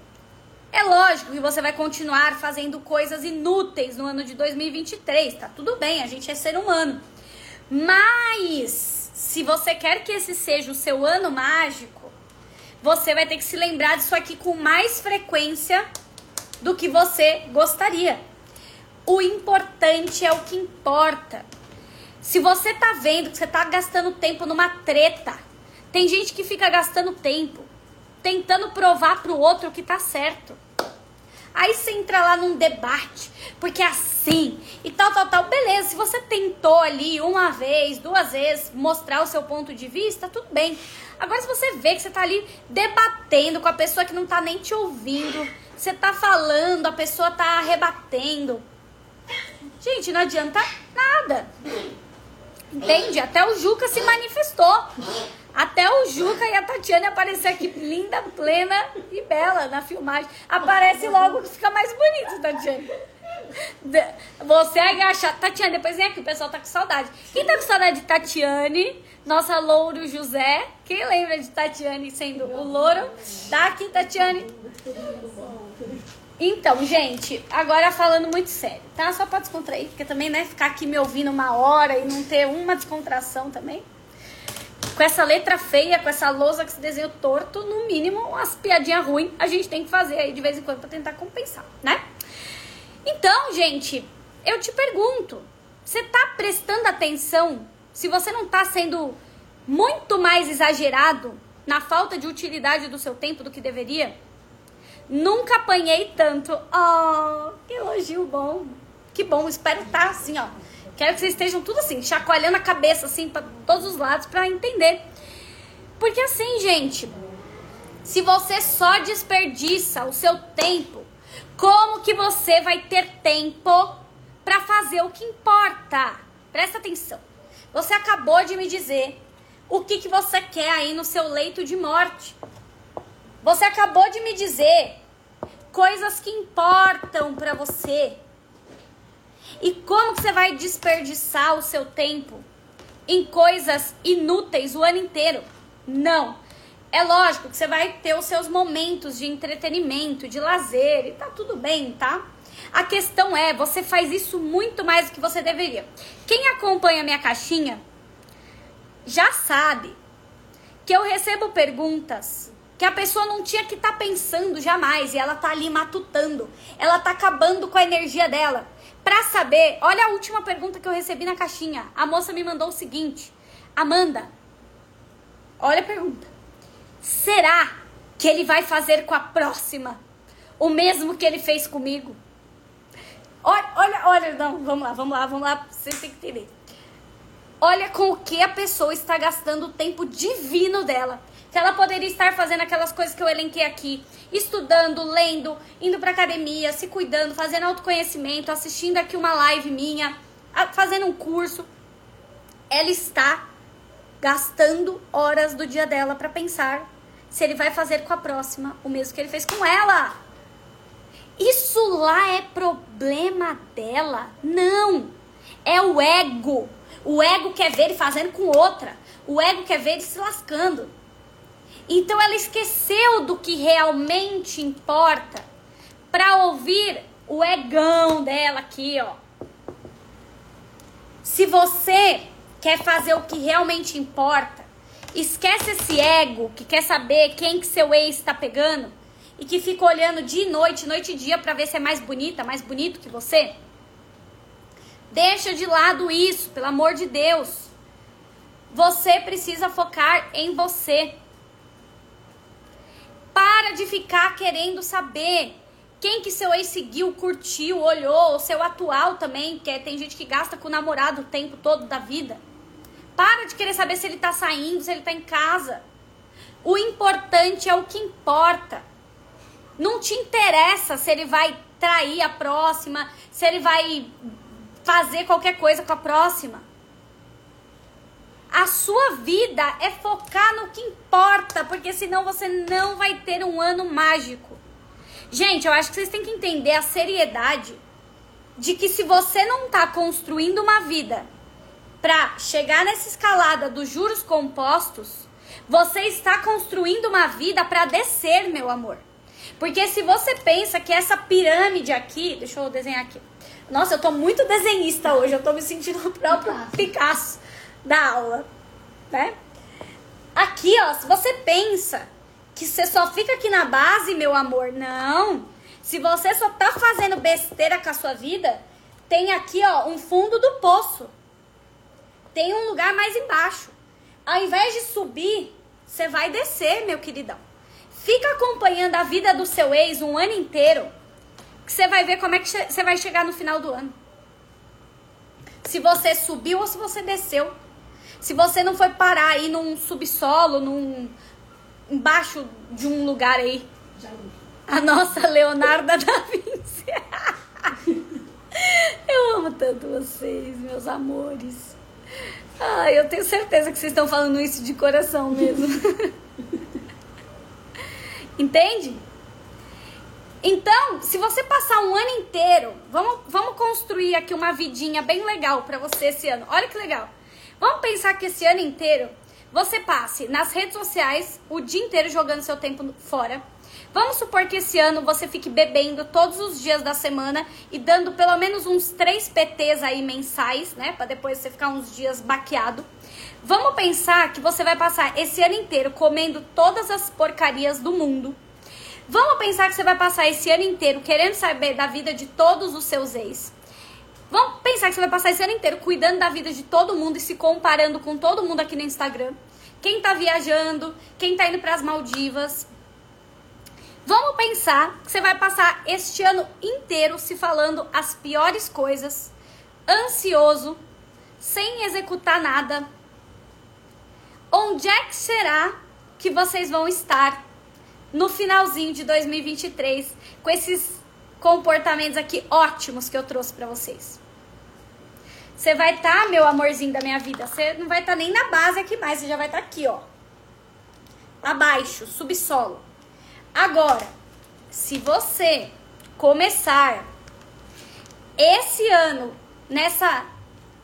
Speaker 1: É lógico que você vai continuar fazendo coisas inúteis no ano de 2023, tá tudo bem, a gente é ser humano. Mas, se você quer que esse seja o seu ano mágico, você vai ter que se lembrar disso aqui com mais frequência do que você gostaria. O importante é o que importa. Se você tá vendo que você tá gastando tempo numa treta, tem gente que fica gastando tempo tentando provar pro outro que tá certo. Aí você entra lá num debate, porque assim e tal, tal, tal. Beleza, se você tentou ali uma vez, duas vezes mostrar o seu ponto de vista, tudo bem. Agora, se você vê que você tá ali debatendo com a pessoa que não tá nem te ouvindo, você tá falando, a pessoa tá rebatendo. Gente, não adianta nada. Entende? Até o Juca se manifestou. Até o Juca e a Tatiane aparecer aqui linda, plena e bela na filmagem. Aparece logo que fica mais bonito, Tatiane. Você agacha. Tatiane, depois vem aqui, o pessoal tá com saudade. Quem tá com saudade de Tatiane? Nossa Louro José. Quem lembra de Tatiane sendo o louro? Tá aqui, Tatiane. Então, gente, agora falando muito sério, tá? Só pra descontrair, porque também, né, ficar aqui me ouvindo uma hora e não ter uma descontração também. Com essa letra feia, com essa lousa que se desenhou torto, no mínimo, umas piadinhas ruins a gente tem que fazer aí de vez em quando pra tentar compensar, né? Então, gente, eu te pergunto, você tá prestando atenção se você não tá sendo muito mais exagerado na falta de utilidade do seu tempo do que deveria? Nunca apanhei tanto. Oh, que elogio bom. Que bom, espero estar tá assim, ó. Quero que vocês estejam tudo assim, chacoalhando a cabeça assim para todos os lados para entender. Porque assim, gente, se você só desperdiça o seu tempo, como que você vai ter tempo para fazer o que importa? Presta atenção. Você acabou de me dizer o que, que você quer aí no seu leito de morte. Você acabou de me dizer coisas que importam para você. E como que você vai desperdiçar o seu tempo em coisas inúteis o ano inteiro? Não. É lógico que você vai ter os seus momentos de entretenimento, de lazer, e tá tudo bem, tá? A questão é, você faz isso muito mais do que você deveria. Quem acompanha minha caixinha já sabe que eu recebo perguntas que a pessoa não tinha que estar tá pensando jamais e ela tá ali matutando. Ela tá acabando com a energia dela. Pra saber, olha a última pergunta que eu recebi na caixinha. A moça me mandou o seguinte: Amanda, olha a pergunta. Será que ele vai fazer com a próxima o mesmo que ele fez comigo? Olha, olha, olha, não, vamos lá, vamos lá, vamos lá, você tem que entender. Olha com o que a pessoa está gastando o tempo divino dela. que ela poderia estar fazendo aquelas coisas que eu elenquei aqui, estudando, lendo, indo para academia, se cuidando, fazendo autoconhecimento, assistindo aqui uma live minha, fazendo um curso. Ela está gastando horas do dia dela para pensar se ele vai fazer com a próxima o mesmo que ele fez com ela. Isso lá é problema dela? Não. É o ego. O ego quer ver ele fazendo com outra. O ego quer ver ele se lascando. Então ela esqueceu do que realmente importa para ouvir o egão dela aqui, ó. Se você quer fazer o que realmente importa, esquece esse ego que quer saber quem que seu ex está pegando e que fica olhando de noite, noite e dia para ver se é mais bonita, mais bonito que você. Deixa de lado isso, pelo amor de Deus. Você precisa focar em você. Para de ficar querendo saber quem que seu ex seguiu, curtiu, olhou, o seu atual também, que é, tem gente que gasta com o namorado o tempo todo da vida. Para de querer saber se ele tá saindo, se ele tá em casa. O importante é o que importa. Não te interessa se ele vai trair a próxima, se ele vai fazer qualquer coisa com a próxima. A sua vida é focar no que importa, porque senão você não vai ter um ano mágico. Gente, eu acho que vocês têm que entender a seriedade de que se você não está construindo uma vida para chegar nessa escalada dos juros compostos, você está construindo uma vida para descer, meu amor. Porque se você pensa que essa pirâmide aqui, deixa eu desenhar aqui. Nossa, eu tô muito desenhista hoje, eu tô me sentindo o próprio Picasso, Picasso da aula, né? Aqui, ó, se você pensa que você só fica aqui na base, meu amor, não. Se você só tá fazendo besteira com a sua vida, tem aqui, ó, um fundo do poço. Tem um lugar mais embaixo. Ao invés de subir, você vai descer, meu queridão. Fica acompanhando a vida do seu ex um ano inteiro que você vai ver como é que você vai chegar no final do ano. Se você subiu ou se você desceu. Se você não foi parar aí num subsolo, num embaixo de um lugar aí. A nossa Leonarda da Vinci. eu amo tanto vocês, meus amores. Ai, eu tenho certeza que vocês estão falando isso de coração mesmo. Entende? Então, se você passar um ano inteiro, vamos, vamos construir aqui uma vidinha bem legal para você esse ano. Olha que legal. Vamos pensar que esse ano inteiro você passe nas redes sociais o dia inteiro jogando seu tempo fora. Vamos supor que esse ano você fique bebendo todos os dias da semana e dando pelo menos uns três PTs aí mensais, né? Para depois você ficar uns dias baqueado. Vamos pensar que você vai passar esse ano inteiro comendo todas as porcarias do mundo Vamos pensar que você vai passar esse ano inteiro querendo saber da vida de todos os seus ex. Vamos pensar que você vai passar esse ano inteiro cuidando da vida de todo mundo e se comparando com todo mundo aqui no Instagram. Quem tá viajando, quem tá indo para as Maldivas. Vamos pensar que você vai passar este ano inteiro se falando as piores coisas, ansioso, sem executar nada. Onde é que será que vocês vão estar no finalzinho de 2023 com esses comportamentos aqui ótimos que eu trouxe para vocês. Você vai estar, tá, meu amorzinho da minha vida, você não vai estar tá nem na base aqui mais, você já vai estar tá aqui, ó. Abaixo, subsolo. Agora, se você começar esse ano nessa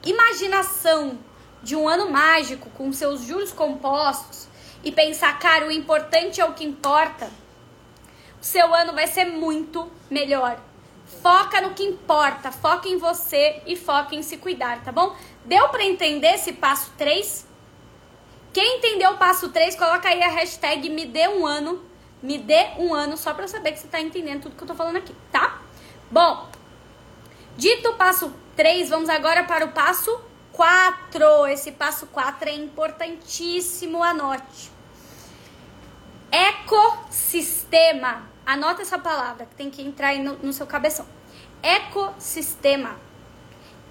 Speaker 1: imaginação de um ano mágico com seus juros compostos, e pensar, cara, o importante é o que importa, o seu ano vai ser muito melhor. Foca no que importa, foca em você e foca em se cuidar, tá bom? Deu para entender esse passo 3? Quem entendeu o passo 3, coloca aí a hashtag me dê um ano, me dê um ano, só eu saber que você tá entendendo tudo que eu tô falando aqui, tá? Bom, dito o passo 3, vamos agora para o passo 4. Esse passo 4 é importantíssimo, anote. Ecossistema. Anota essa palavra que tem que entrar aí no, no seu cabeção. Ecossistema.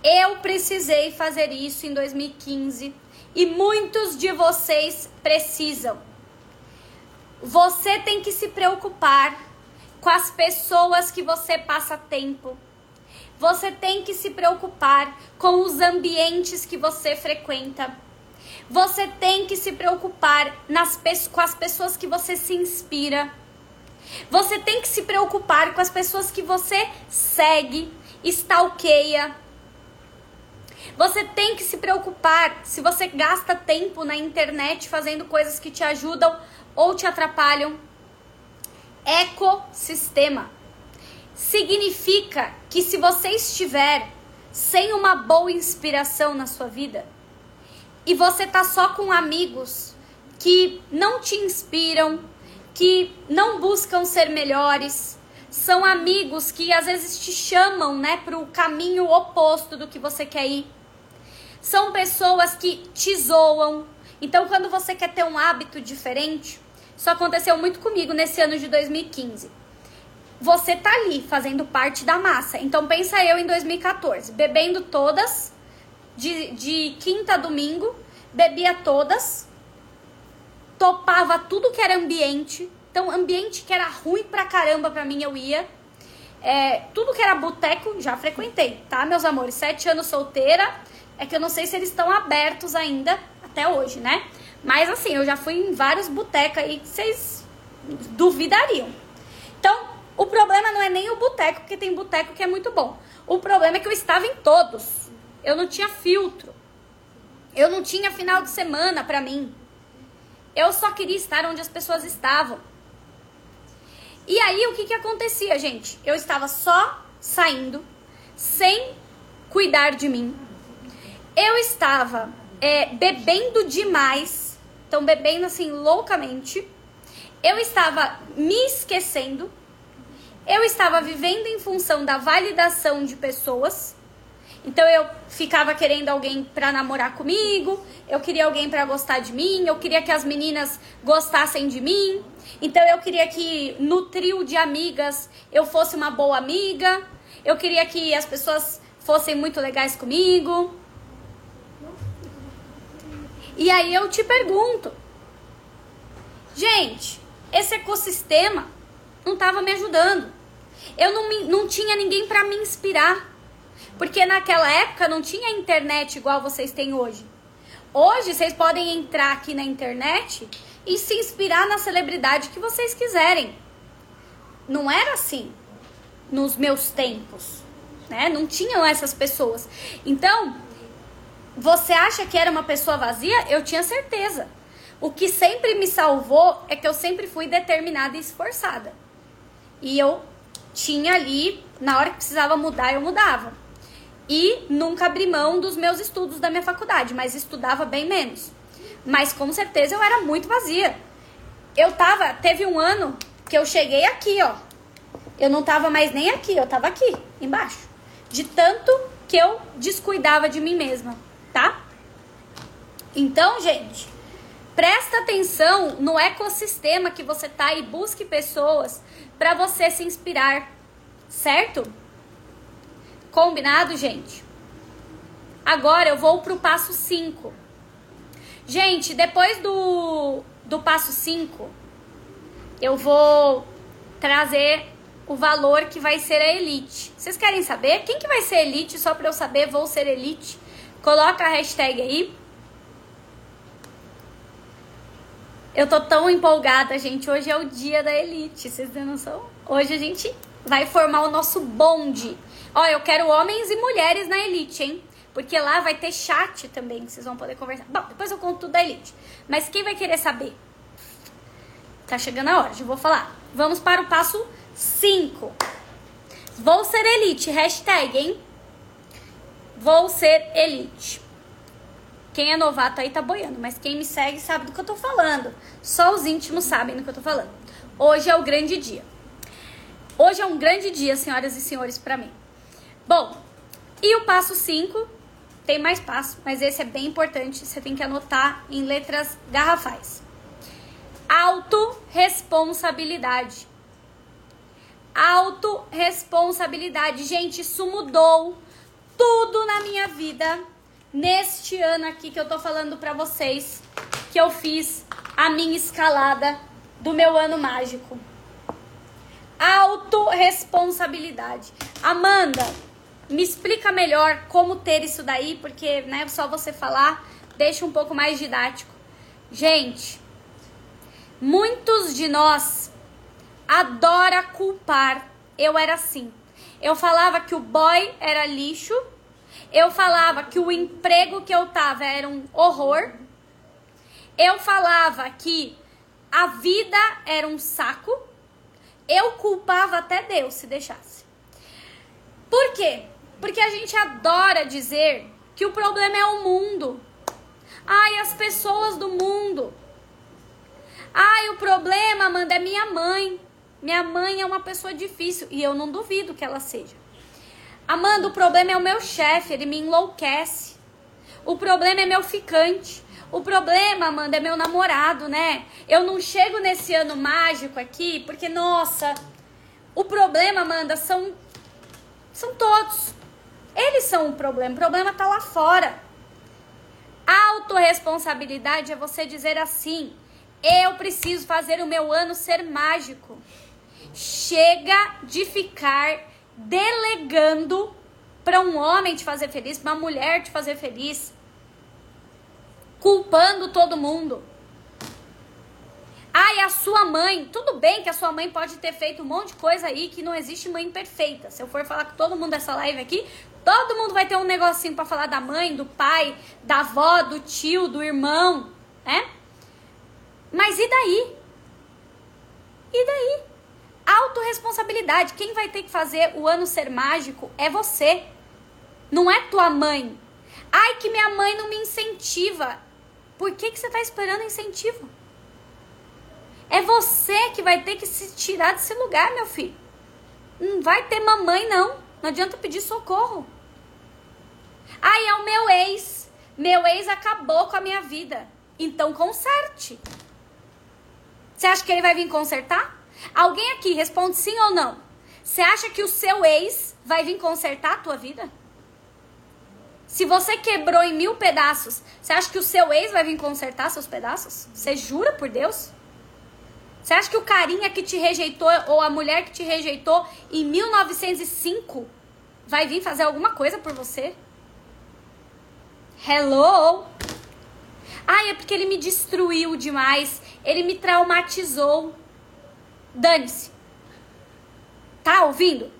Speaker 1: Eu precisei fazer isso em 2015 e muitos de vocês precisam. Você tem que se preocupar com as pessoas que você passa tempo. Você tem que se preocupar com os ambientes que você frequenta. Você tem que se preocupar nas, com as pessoas que você se inspira. Você tem que se preocupar com as pessoas que você segue, stalkeia. Você tem que se preocupar se você gasta tempo na internet fazendo coisas que te ajudam ou te atrapalham. Ecossistema significa que se você estiver sem uma boa inspiração na sua vida e você tá só com amigos que não te inspiram, que não buscam ser melhores, são amigos que às vezes te chamam, né, para o caminho oposto do que você quer ir. São pessoas que te zoam. Então, quando você quer ter um hábito diferente, isso aconteceu muito comigo nesse ano de 2015. Você tá ali fazendo parte da massa. Então pensa eu em 2014, bebendo todas, de, de quinta a domingo, bebia todas, topava tudo que era ambiente. Então, ambiente que era ruim pra caramba pra mim, eu ia. É, tudo que era boteco, já frequentei, tá, meus amores? Sete anos solteira. É que eu não sei se eles estão abertos ainda, até hoje, né? Mas assim, eu já fui em vários botecos aí que vocês duvidariam. Então, o problema não é nem o boteco, porque tem boteco que é muito bom. O problema é que eu estava em todos. Eu não tinha filtro. Eu não tinha final de semana para mim. Eu só queria estar onde as pessoas estavam. E aí o que que acontecia, gente? Eu estava só saindo, sem cuidar de mim. Eu estava é, bebendo demais Estão bebendo assim loucamente. Eu estava me esquecendo. Eu estava vivendo em função da validação de pessoas. Então eu ficava querendo alguém para namorar comigo, eu queria alguém para gostar de mim, eu queria que as meninas gostassem de mim. Então eu queria que no trio de amigas eu fosse uma boa amiga. Eu queria que as pessoas fossem muito legais comigo. E aí eu te pergunto, gente, esse ecossistema não estava me ajudando. Eu não, me, não tinha ninguém para me inspirar. Porque naquela época não tinha internet igual vocês têm hoje. Hoje vocês podem entrar aqui na internet e se inspirar na celebridade que vocês quiserem. Não era assim nos meus tempos, né? Não tinham essas pessoas. Então, você acha que era uma pessoa vazia? Eu tinha certeza. O que sempre me salvou é que eu sempre fui determinada e esforçada. E eu tinha ali, na hora que precisava mudar, eu mudava. E nunca abri mão dos meus estudos da minha faculdade, mas estudava bem menos. Mas com certeza eu era muito vazia. Eu tava, teve um ano que eu cheguei aqui, ó. Eu não tava mais nem aqui, eu tava aqui, embaixo. De tanto que eu descuidava de mim mesma tá? Então, gente, presta atenção no ecossistema que você tá e busque pessoas para você se inspirar, certo? Combinado, gente? Agora eu vou pro passo 5. Gente, depois do, do passo 5, eu vou trazer o valor que vai ser a elite. Vocês querem saber? Quem que vai ser elite? Só para eu saber, vou ser elite. Coloca a hashtag aí. Eu tô tão empolgada, gente. Hoje é o dia da elite, vocês têm noção? Hoje a gente vai formar o nosso bonde. Ó, eu quero homens e mulheres na elite, hein? Porque lá vai ter chat também, que vocês vão poder conversar. Bom, depois eu conto tudo da elite. Mas quem vai querer saber? Tá chegando a hora, já vou falar. Vamos para o passo 5. Vou ser elite, hashtag, hein? Vou ser elite. Quem é novato aí tá boiando, mas quem me segue sabe do que eu tô falando. Só os íntimos sabem do que eu tô falando. Hoje é o grande dia. Hoje é um grande dia, senhoras e senhores, para mim. Bom, e o passo 5 tem mais passo, mas esse é bem importante, você tem que anotar em letras garrafais. Autoresponsabilidade. Autoresponsabilidade. Gente, isso mudou tudo na minha vida neste ano aqui que eu tô falando pra vocês que eu fiz a minha escalada do meu ano mágico. Autoresponsabilidade. Amanda, me explica melhor como ter isso daí, porque né, só você falar deixa um pouco mais didático. Gente, muitos de nós adora culpar. Eu era assim. Eu falava que o boy era lixo. Eu falava que o emprego que eu tava era um horror. Eu falava que a vida era um saco. Eu culpava até Deus se deixasse. Por quê? Porque a gente adora dizer que o problema é o mundo. Ai, as pessoas do mundo. Ai, o problema, Amanda, é minha mãe. Minha mãe é uma pessoa difícil e eu não duvido que ela seja. Amanda, o problema é o meu chefe, ele me enlouquece. O problema é meu ficante. O problema, Amanda, é meu namorado, né? Eu não chego nesse ano mágico aqui porque, nossa, o problema, Amanda, são são todos. Eles são o problema. O problema tá lá fora. Autoresponsabilidade é você dizer assim: eu preciso fazer o meu ano ser mágico. Chega de ficar delegando para um homem te fazer feliz, para uma mulher te fazer feliz, culpando todo mundo. Ai, a sua mãe, tudo bem que a sua mãe pode ter feito um monte de coisa aí que não existe mãe perfeita. Se eu for falar com todo mundo dessa live aqui, todo mundo vai ter um negocinho para falar da mãe, do pai, da avó, do tio, do irmão, né? Mas e daí? E daí? Autoresponsabilidade. Quem vai ter que fazer o ano ser mágico é você. Não é tua mãe. Ai, que minha mãe não me incentiva. Por que, que você está esperando incentivo? É você que vai ter que se tirar desse lugar, meu filho. Não vai ter mamãe, não. Não adianta pedir socorro. Ai, é o meu ex. Meu ex acabou com a minha vida. Então conserte. Você acha que ele vai vir consertar? Alguém aqui responde sim ou não. Você acha que o seu ex vai vir consertar a tua vida? Se você quebrou em mil pedaços, você acha que o seu ex vai vir consertar seus pedaços? Você jura por Deus? Você acha que o carinha que te rejeitou ou a mulher que te rejeitou em 1905 vai vir fazer alguma coisa por você? Hello? Ah, é porque ele me destruiu demais. Ele me traumatizou. Dane-se. Tá ouvindo?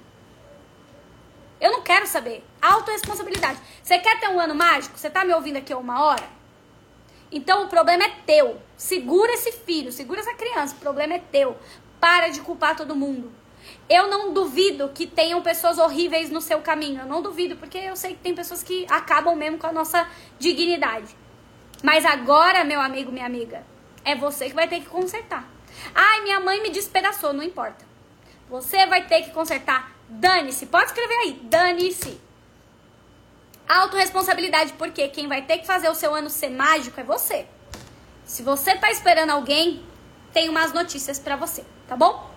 Speaker 1: Eu não quero saber. Autoresponsabilidade. Você quer ter um ano mágico? Você tá me ouvindo aqui uma hora? Então o problema é teu. Segura esse filho, segura essa criança. O problema é teu. Para de culpar todo mundo. Eu não duvido que tenham pessoas horríveis no seu caminho. Eu não duvido, porque eu sei que tem pessoas que acabam mesmo com a nossa dignidade. Mas agora, meu amigo, minha amiga, é você que vai ter que consertar. Ai, minha mãe me despedaçou, não importa. Você vai ter que consertar. Dane-se. Pode escrever aí. Dane-se. Autoresponsabilidade, porque quem vai ter que fazer o seu ano ser mágico é você. Se você tá esperando alguém, tem umas notícias para você, tá bom?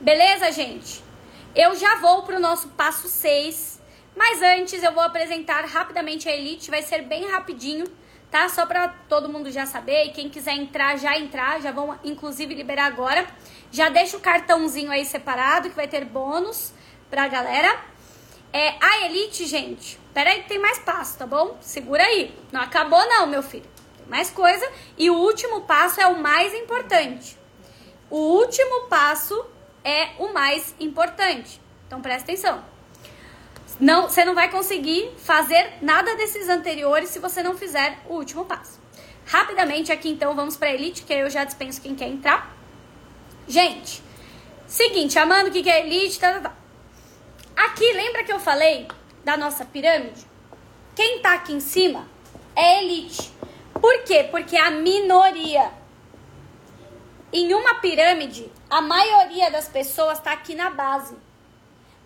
Speaker 1: Beleza, gente? Eu já vou pro nosso passo 6, mas antes eu vou apresentar rapidamente a Elite, vai ser bem rapidinho tá? Só para todo mundo já saber. E quem quiser entrar, já entrar. Já vão, inclusive, liberar agora. Já deixa o cartãozinho aí separado, que vai ter bônus pra galera. É, a Elite, gente, pera aí que tem mais passo, tá bom? Segura aí. Não acabou não, meu filho. Tem mais coisa. E o último passo é o mais importante. O último passo é o mais importante. Então presta atenção. Não, você não vai conseguir fazer nada desses anteriores se você não fizer o último passo. Rapidamente aqui então vamos para elite, que eu já dispenso quem quer entrar. Gente, seguinte, amando o que é elite, tá, tá, tá. Aqui, lembra que eu falei da nossa pirâmide? Quem tá aqui em cima é elite. Por quê? Porque a minoria. Em uma pirâmide, a maioria das pessoas tá aqui na base.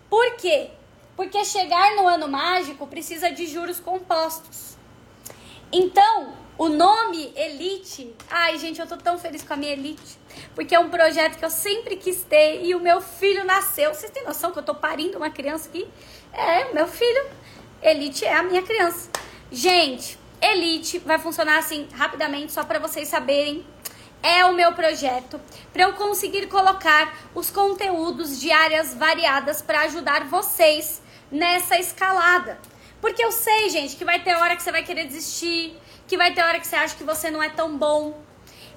Speaker 1: Por quê? Porque chegar no ano mágico precisa de juros compostos. Então, o nome Elite, ai gente, eu tô tão feliz com a minha Elite, porque é um projeto que eu sempre quis ter e o meu filho nasceu. Vocês têm noção que eu tô parindo uma criança aqui? É, meu filho, Elite é a minha criança. Gente, Elite vai funcionar assim rapidamente, só para vocês saberem. é o meu projeto para eu conseguir colocar os conteúdos de áreas variadas para ajudar vocês nessa escalada. Porque eu sei, gente, que vai ter hora que você vai querer desistir, que vai ter hora que você acha que você não é tão bom.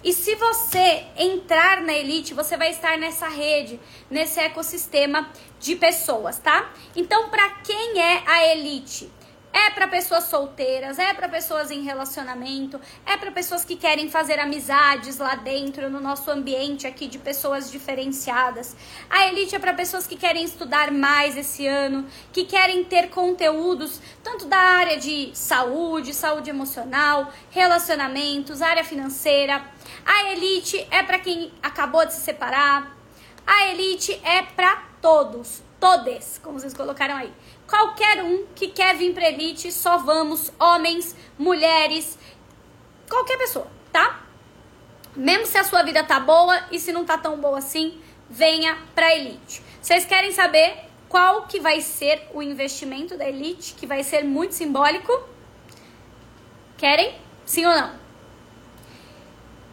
Speaker 1: E se você entrar na elite, você vai estar nessa rede, nesse ecossistema de pessoas, tá? Então, para quem é a elite? É para pessoas solteiras, é para pessoas em relacionamento, é para pessoas que querem fazer amizades lá dentro no nosso ambiente aqui de pessoas diferenciadas. A elite é para pessoas que querem estudar mais esse ano, que querem ter conteúdos tanto da área de saúde, saúde emocional, relacionamentos, área financeira. A elite é para quem acabou de se separar. A elite é para todos, todes, como vocês colocaram aí. Qualquer um que quer vir pra elite, só vamos, homens, mulheres, qualquer pessoa, tá? Mesmo se a sua vida tá boa e se não tá tão boa assim, venha pra elite. Vocês querem saber qual que vai ser o investimento da elite, que vai ser muito simbólico? Querem? Sim ou não?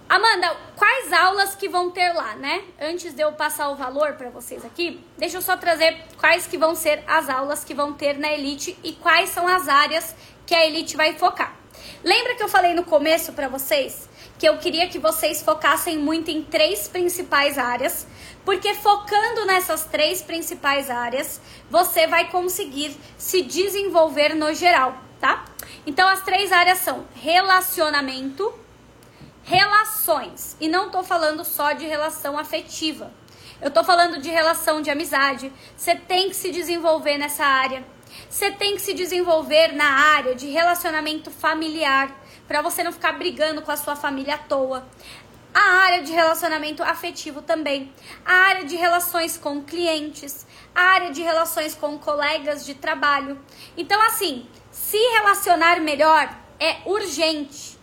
Speaker 1: Amanda, quais aulas que vão ter lá, né? Antes de eu passar o valor para vocês aqui, deixa eu só trazer quais que vão ser as aulas que vão ter na Elite e quais são as áreas que a Elite vai focar. Lembra que eu falei no começo para vocês que eu queria que vocês focassem muito em três principais áreas, porque focando nessas três principais áreas, você vai conseguir se desenvolver no geral, tá? Então as três áreas são relacionamento, relações. E não tô falando só de relação afetiva. Eu tô falando de relação de amizade. Você tem que se desenvolver nessa área. Você tem que se desenvolver na área de relacionamento familiar, para você não ficar brigando com a sua família à toa. A área de relacionamento afetivo também. A área de relações com clientes. A área de relações com colegas de trabalho. Então, assim, se relacionar melhor é urgente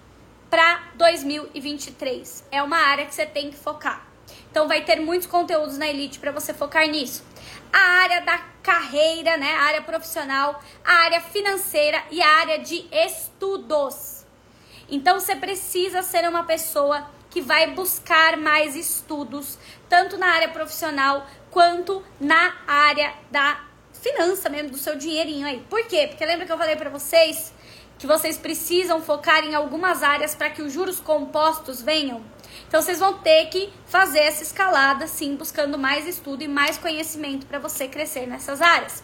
Speaker 1: para 2023. É uma área que você tem que focar. Então vai ter muitos conteúdos na Elite para você focar nisso. A área da carreira, né, a área profissional, a área financeira e a área de estudos. Então você precisa ser uma pessoa que vai buscar mais estudos, tanto na área profissional quanto na área da finança mesmo, do seu dinheirinho aí. Por quê? Porque lembra que eu falei para vocês que vocês precisam focar em algumas áreas para que os juros compostos venham. Então vocês vão ter que fazer essa escalada, sim, buscando mais estudo e mais conhecimento para você crescer nessas áreas.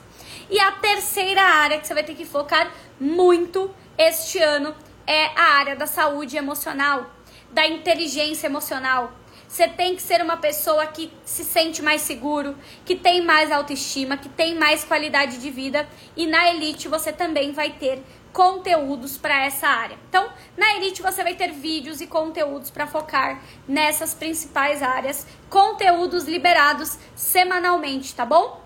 Speaker 1: E a terceira área que você vai ter que focar muito este ano é a área da saúde emocional, da inteligência emocional. Você tem que ser uma pessoa que se sente mais seguro, que tem mais autoestima, que tem mais qualidade de vida. E na elite você também vai ter conteúdos para essa área. Então, na Elite você vai ter vídeos e conteúdos para focar nessas principais áreas, conteúdos liberados semanalmente, tá bom?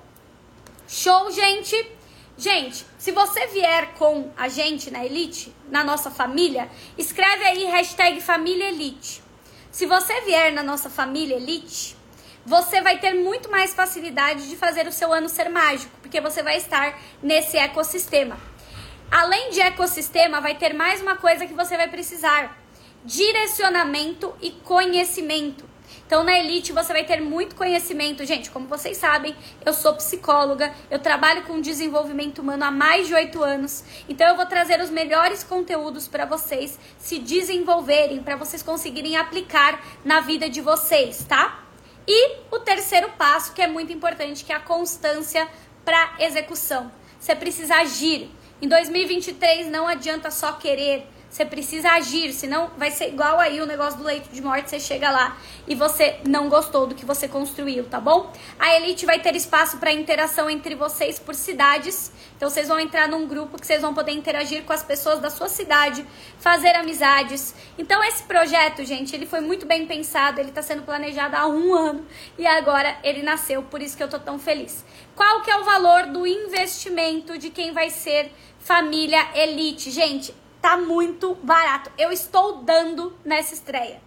Speaker 1: Show, gente! Gente, se você vier com a gente na Elite, na nossa família, escreve aí hashtag família Elite. Se você vier na nossa família Elite, você vai ter muito mais facilidade de fazer o seu ano ser mágico, porque você vai estar nesse ecossistema. Além de ecossistema, vai ter mais uma coisa que você vai precisar: direcionamento e conhecimento. Então, na Elite, você vai ter muito conhecimento. Gente, como vocês sabem, eu sou psicóloga, eu trabalho com desenvolvimento humano há mais de oito anos. Então, eu vou trazer os melhores conteúdos para vocês se desenvolverem, para vocês conseguirem aplicar na vida de vocês, tá? E o terceiro passo, que é muito importante, que é a constância para execução. Você precisa agir. Em 2023 não adianta só querer, você precisa agir, senão vai ser igual aí o negócio do leito de morte, você chega lá e você não gostou do que você construiu, tá bom? A Elite vai ter espaço para interação entre vocês por cidades. Então vocês vão entrar num grupo que vocês vão poder interagir com as pessoas da sua cidade, fazer amizades. Então esse projeto, gente, ele foi muito bem pensado, ele está sendo planejado há um ano e agora ele nasceu, por isso que eu tô tão feliz. Qual que é o valor do investimento de quem vai ser família Elite? Gente, tá muito barato. Eu estou dando nessa estreia.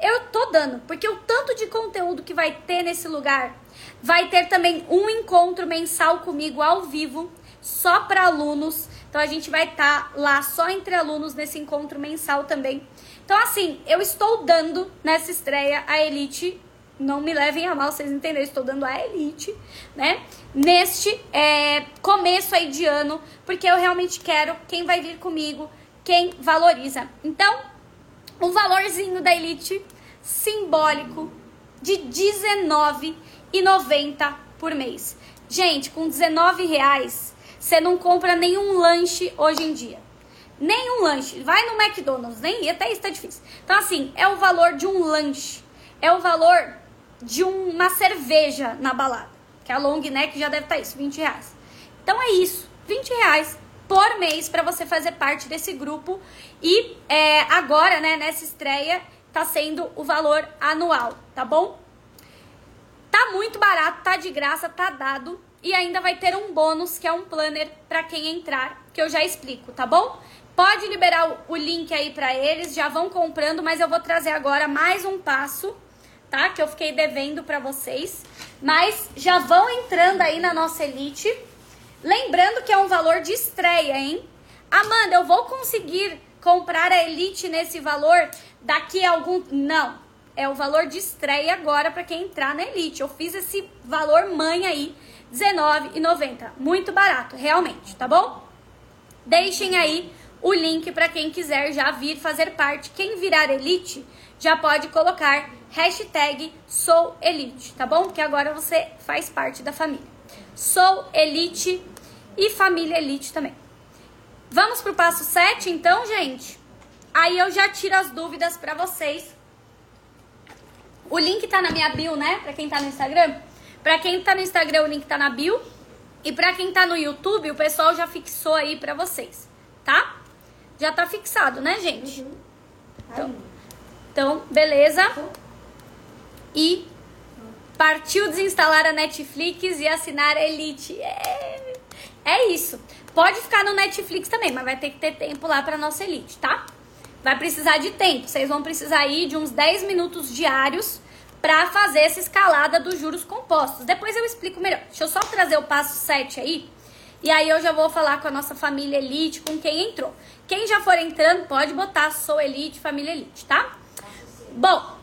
Speaker 1: Eu tô dando, porque o tanto de conteúdo que vai ter nesse lugar. Vai ter também um encontro mensal comigo ao vivo, só para alunos, Então a gente vai estar tá lá só entre alunos nesse encontro mensal também. Então assim, eu estou dando nessa estreia a Elite não me levem a mal, vocês entenderam, estou dando a elite, né? Neste é, começo aí de ano, porque eu realmente quero quem vai vir comigo, quem valoriza. Então, o valorzinho da elite simbólico de R$19,90 por mês. Gente, com R$19,00 você não compra nenhum lanche hoje em dia. Nenhum lanche. Vai no McDonald's, nem até isso tá difícil. Então, assim, é o valor de um lanche. É o valor de uma cerveja na balada. Que a long neck já deve estar tá isso, 20 reais. Então é isso, 20 reais por mês para você fazer parte desse grupo. E é, agora, né, nessa estreia, tá sendo o valor anual, tá bom? Tá muito barato, tá de graça, tá dado. E ainda vai ter um bônus, que é um planner para quem entrar, que eu já explico, tá bom? Pode liberar o link aí para eles, já vão comprando, mas eu vou trazer agora mais um passo tá? Que eu fiquei devendo para vocês. Mas já vão entrando aí na nossa elite. Lembrando que é um valor de estreia, hein? Amanda, eu vou conseguir comprar a elite nesse valor daqui a algum. Não. É o valor de estreia agora para quem entrar na elite. Eu fiz esse valor mãe aí, R$19,90. Muito barato, realmente, tá bom? Deixem aí o link para quem quiser já vir fazer parte. Quem virar elite já pode colocar hashtag sou elite, tá bom? Porque agora você faz parte da família. Sou elite e família elite também. Vamos pro passo 7 então, gente? Aí eu já tiro as dúvidas para vocês. O link tá na minha bio, né? Pra quem tá no Instagram. Pra quem tá no Instagram, o link tá na bio. E pra quem tá no YouTube, o pessoal já fixou aí pra vocês, tá? Já tá fixado, né, gente? Uhum. Então, então beleza e partiu desinstalar a Netflix e assinar Elite. É, é isso. Pode ficar no Netflix também, mas vai ter que ter tempo lá para nossa Elite, tá? Vai precisar de tempo. Vocês vão precisar aí de uns 10 minutos diários para fazer essa escalada dos juros compostos. Depois eu explico melhor. Deixa eu só trazer o passo 7 aí. E aí eu já vou falar com a nossa família Elite, com quem entrou. Quem já for entrando, pode botar Sou Elite, Família Elite, tá? Bom,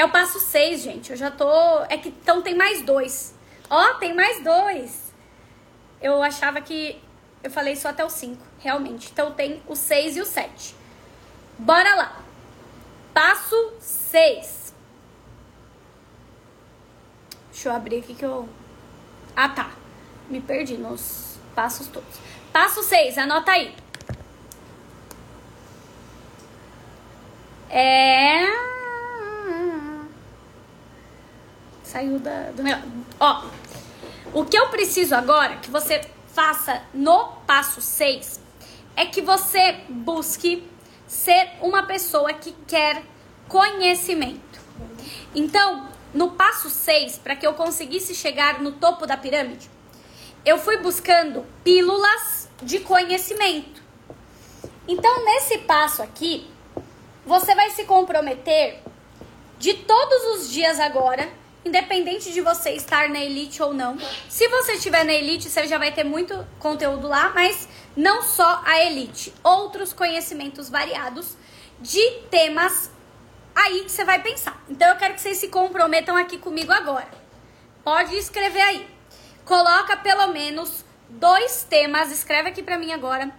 Speaker 1: é o passo 6, gente. Eu já tô. É que então tem mais dois. Ó, tem mais dois. Eu achava que. Eu falei só até o 5, realmente. Então tem o 6 e o 7. Bora lá. Passo 6. Deixa eu abrir aqui que eu. Ah, tá. Me perdi nos passos todos. Passo 6, anota aí. É. Saiu da, do meu. Ó, o que eu preciso agora que você faça no passo 6 é que você busque ser uma pessoa que quer conhecimento. Então, no passo 6, para que eu conseguisse chegar no topo da pirâmide, eu fui buscando pílulas de conhecimento. Então, nesse passo aqui, você vai se comprometer de todos os dias agora independente de você estar na elite ou não. Se você estiver na elite, você já vai ter muito conteúdo lá, mas não só a elite, outros conhecimentos variados de temas aí que você vai pensar. Então eu quero que vocês se comprometam aqui comigo agora. Pode escrever aí. Coloca pelo menos dois temas, escreve aqui para mim agora.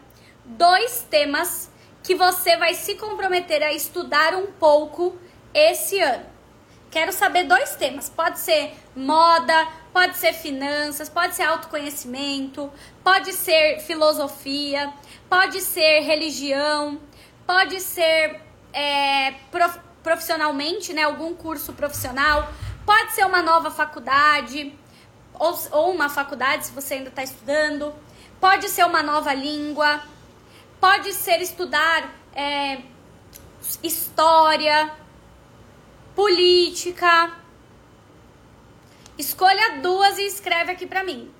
Speaker 1: Dois temas que você vai se comprometer a estudar um pouco esse ano. Quero saber dois temas. Pode ser moda, pode ser finanças, pode ser autoconhecimento, pode ser filosofia, pode ser religião, pode ser é, prof, profissionalmente, né? Algum curso profissional, pode ser uma nova faculdade ou, ou uma faculdade se você ainda está estudando, pode ser uma nova língua, pode ser estudar é, história política. Escolha duas e escreve aqui para mim.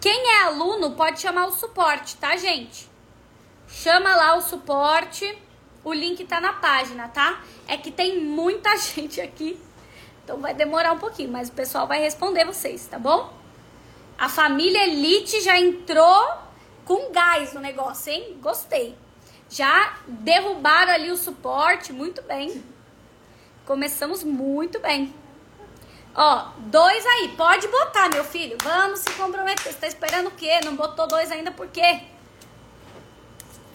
Speaker 1: Quem é aluno pode chamar o suporte, tá, gente? Chama lá o suporte. O link tá na página, tá? É que tem muita gente aqui. Então vai demorar um pouquinho, mas o pessoal vai responder vocês, tá bom? A família Elite já entrou com gás no negócio, hein? Gostei. Já derrubaram ali o suporte, muito bem. Começamos muito bem. Ó, dois aí, pode botar, meu filho. Vamos se comprometer. Você tá esperando o quê? Não botou dois ainda por quê?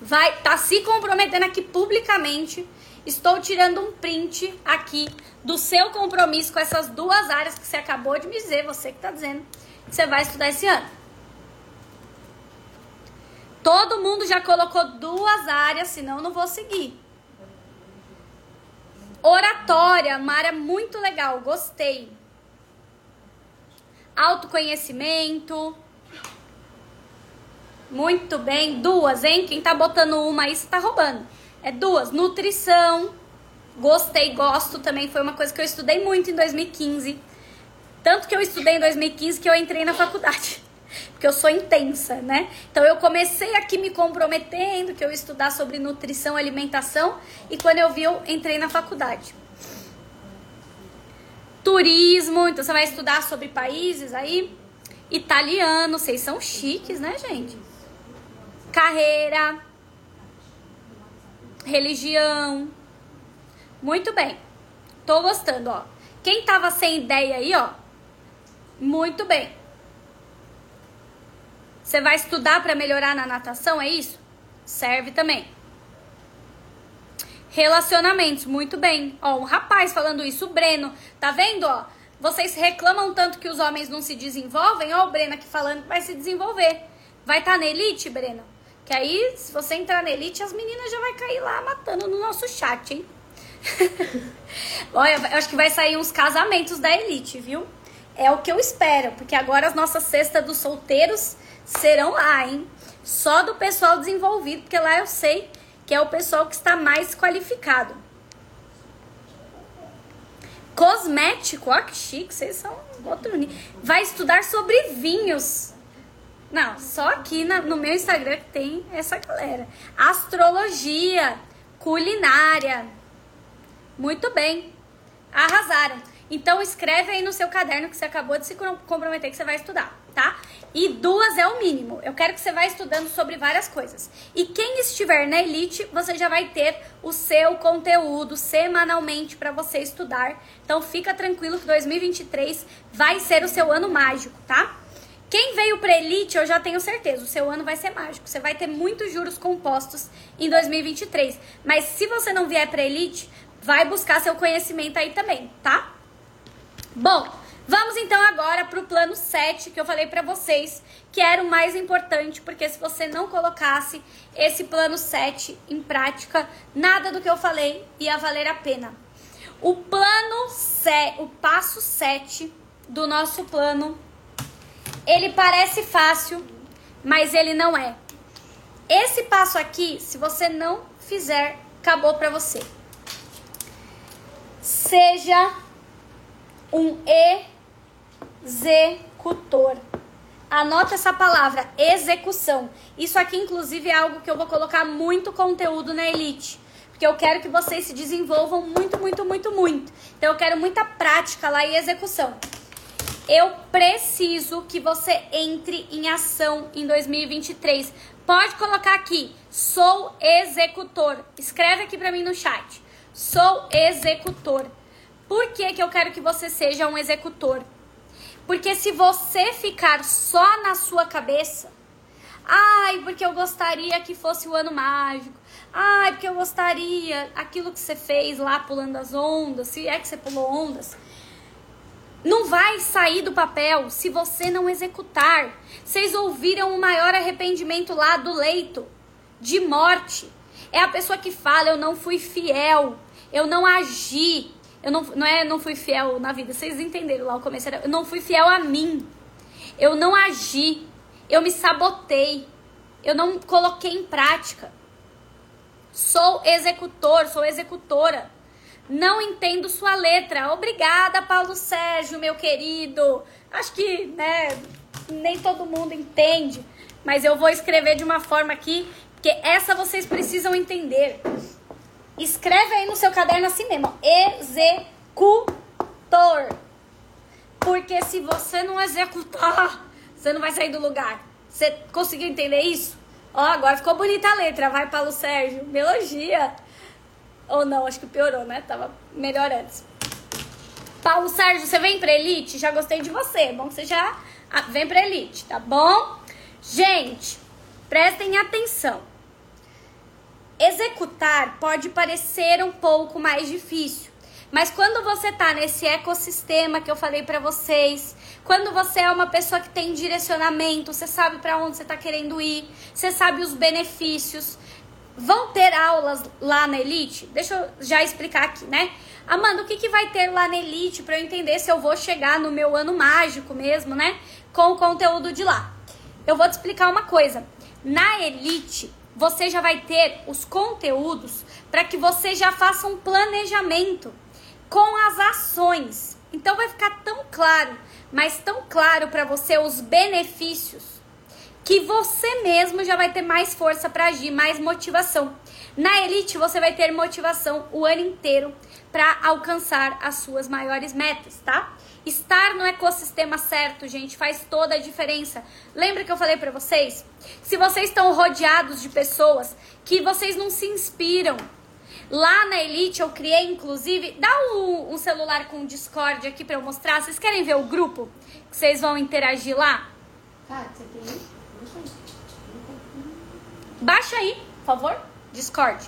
Speaker 1: Vai, tá se comprometendo aqui publicamente. Estou tirando um print aqui do seu compromisso com essas duas áreas que você acabou de me dizer, você que tá dizendo que você vai estudar esse ano. Todo mundo já colocou duas áreas, senão não vou seguir. Oratória, uma área muito legal, gostei. Autoconhecimento. Muito bem, duas, hein? Quem tá botando uma aí, você tá roubando. É duas. Nutrição. Gostei, gosto também. Foi uma coisa que eu estudei muito em 2015. Tanto que eu estudei em 2015 que eu entrei na faculdade. Porque eu sou intensa, né? Então eu comecei aqui me comprometendo que eu ia estudar sobre nutrição alimentação. E quando eu vi, eu entrei na faculdade. Turismo, então você vai estudar sobre países aí. Italiano, vocês são chiques, né, gente? Carreira, religião. Muito bem. Tô gostando, ó. Quem tava sem ideia aí, ó. Muito bem. Você vai estudar para melhorar na natação, é isso? Serve também. Relacionamentos, muito bem. Ó, um rapaz falando isso, o Breno. Tá vendo, ó? Vocês reclamam tanto que os homens não se desenvolvem? Ó, o Breno aqui falando que vai se desenvolver. Vai estar tá na elite, Breno? Que aí, se você entrar na elite, as meninas já vai cair lá matando no nosso chat, hein? Olha, eu acho que vai sair uns casamentos da elite, viu? É o que eu espero, porque agora as nossas cestas dos solteiros serão lá, hein? Só do pessoal desenvolvido, porque lá eu sei que é o pessoal que está mais qualificado. Cosmético, ó que chique, vocês são outro nível. Vai estudar sobre vinhos. Não, só aqui na, no meu Instagram que tem essa galera. Astrologia, culinária. Muito bem. Arrasaram. Então escreve aí no seu caderno que você acabou de se comprometer que você vai estudar, tá? E duas é o mínimo. Eu quero que você vá estudando sobre várias coisas. E quem estiver na elite, você já vai ter o seu conteúdo semanalmente para você estudar. Então fica tranquilo que 2023 vai ser o seu ano mágico, tá? Quem veio para elite, eu já tenho certeza, o seu ano vai ser mágico. Você vai ter muitos juros compostos em 2023. Mas se você não vier para elite, vai buscar seu conhecimento aí também, tá? Bom, vamos então agora para o plano 7 que eu falei para vocês, que era o mais importante, porque se você não colocasse esse plano 7 em prática, nada do que eu falei ia valer a pena. O plano 7, o passo 7 do nosso plano ele parece fácil, mas ele não é. Esse passo aqui, se você não fizer, acabou para você. Seja um executor. Anota essa palavra, execução. Isso aqui, inclusive, é algo que eu vou colocar muito conteúdo na Elite. Porque eu quero que vocês se desenvolvam muito, muito, muito, muito. Então, eu quero muita prática lá e execução. Eu preciso que você entre em ação em 2023. Pode colocar aqui, sou executor. Escreve aqui para mim no chat. Sou executor. Por que, que eu quero que você seja um executor? Porque se você ficar só na sua cabeça, ai, porque eu gostaria que fosse o ano mágico, ai, porque eu gostaria aquilo que você fez lá pulando as ondas, se é que você pulou ondas. Não vai sair do papel se você não executar. Vocês ouviram o maior arrependimento lá do leito? De morte. É a pessoa que fala: Eu não fui fiel, eu não agi, eu não, não é não fui fiel na vida. Vocês entenderam lá o começo? Eu não fui fiel a mim, eu não agi, eu me sabotei, eu não coloquei em prática. Sou executor, sou executora. Não entendo sua letra. Obrigada, Paulo Sérgio, meu querido. Acho que, né, nem todo mundo entende, mas eu vou escrever de uma forma aqui, porque essa vocês precisam entender. Escreve aí no seu caderno assim mesmo, executor. Porque se você não executar, Você não vai sair do lugar. Você conseguiu entender isso? Ó, agora ficou bonita a letra. Vai, Paulo Sérgio. Melogia. Ou não, acho que piorou, né? Tava melhor antes. Paulo Sérgio, você vem pra Elite? Já gostei de você. É bom que você já ah, vem pra Elite, tá bom? Gente, prestem atenção. Executar pode parecer um pouco mais difícil, mas quando você tá nesse ecossistema que eu falei para vocês, quando você é uma pessoa que tem direcionamento, você sabe para onde você tá querendo ir, você sabe os benefícios, vão ter aulas lá na Elite? Deixa eu já explicar aqui, né? Amanda, o que, que vai ter lá na Elite para eu entender se eu vou chegar no meu ano mágico mesmo, né? Com o conteúdo de lá. Eu vou te explicar uma coisa. Na Elite, você já vai ter os conteúdos para que você já faça um planejamento com as ações. Então vai ficar tão claro, mas tão claro para você os benefícios que você mesmo já vai ter mais força para agir, mais motivação. Na Elite você vai ter motivação o ano inteiro para alcançar as suas maiores metas, tá? Estar no ecossistema certo, gente, faz toda a diferença. Lembra que eu falei para vocês? Se vocês estão rodeados de pessoas que vocês não se inspiram, Lá na Elite eu criei, inclusive, dá um, um celular com Discord aqui para eu mostrar. Vocês querem ver o grupo? Que vocês vão interagir lá? Tá, você tem? Baixa aí, por favor. Discord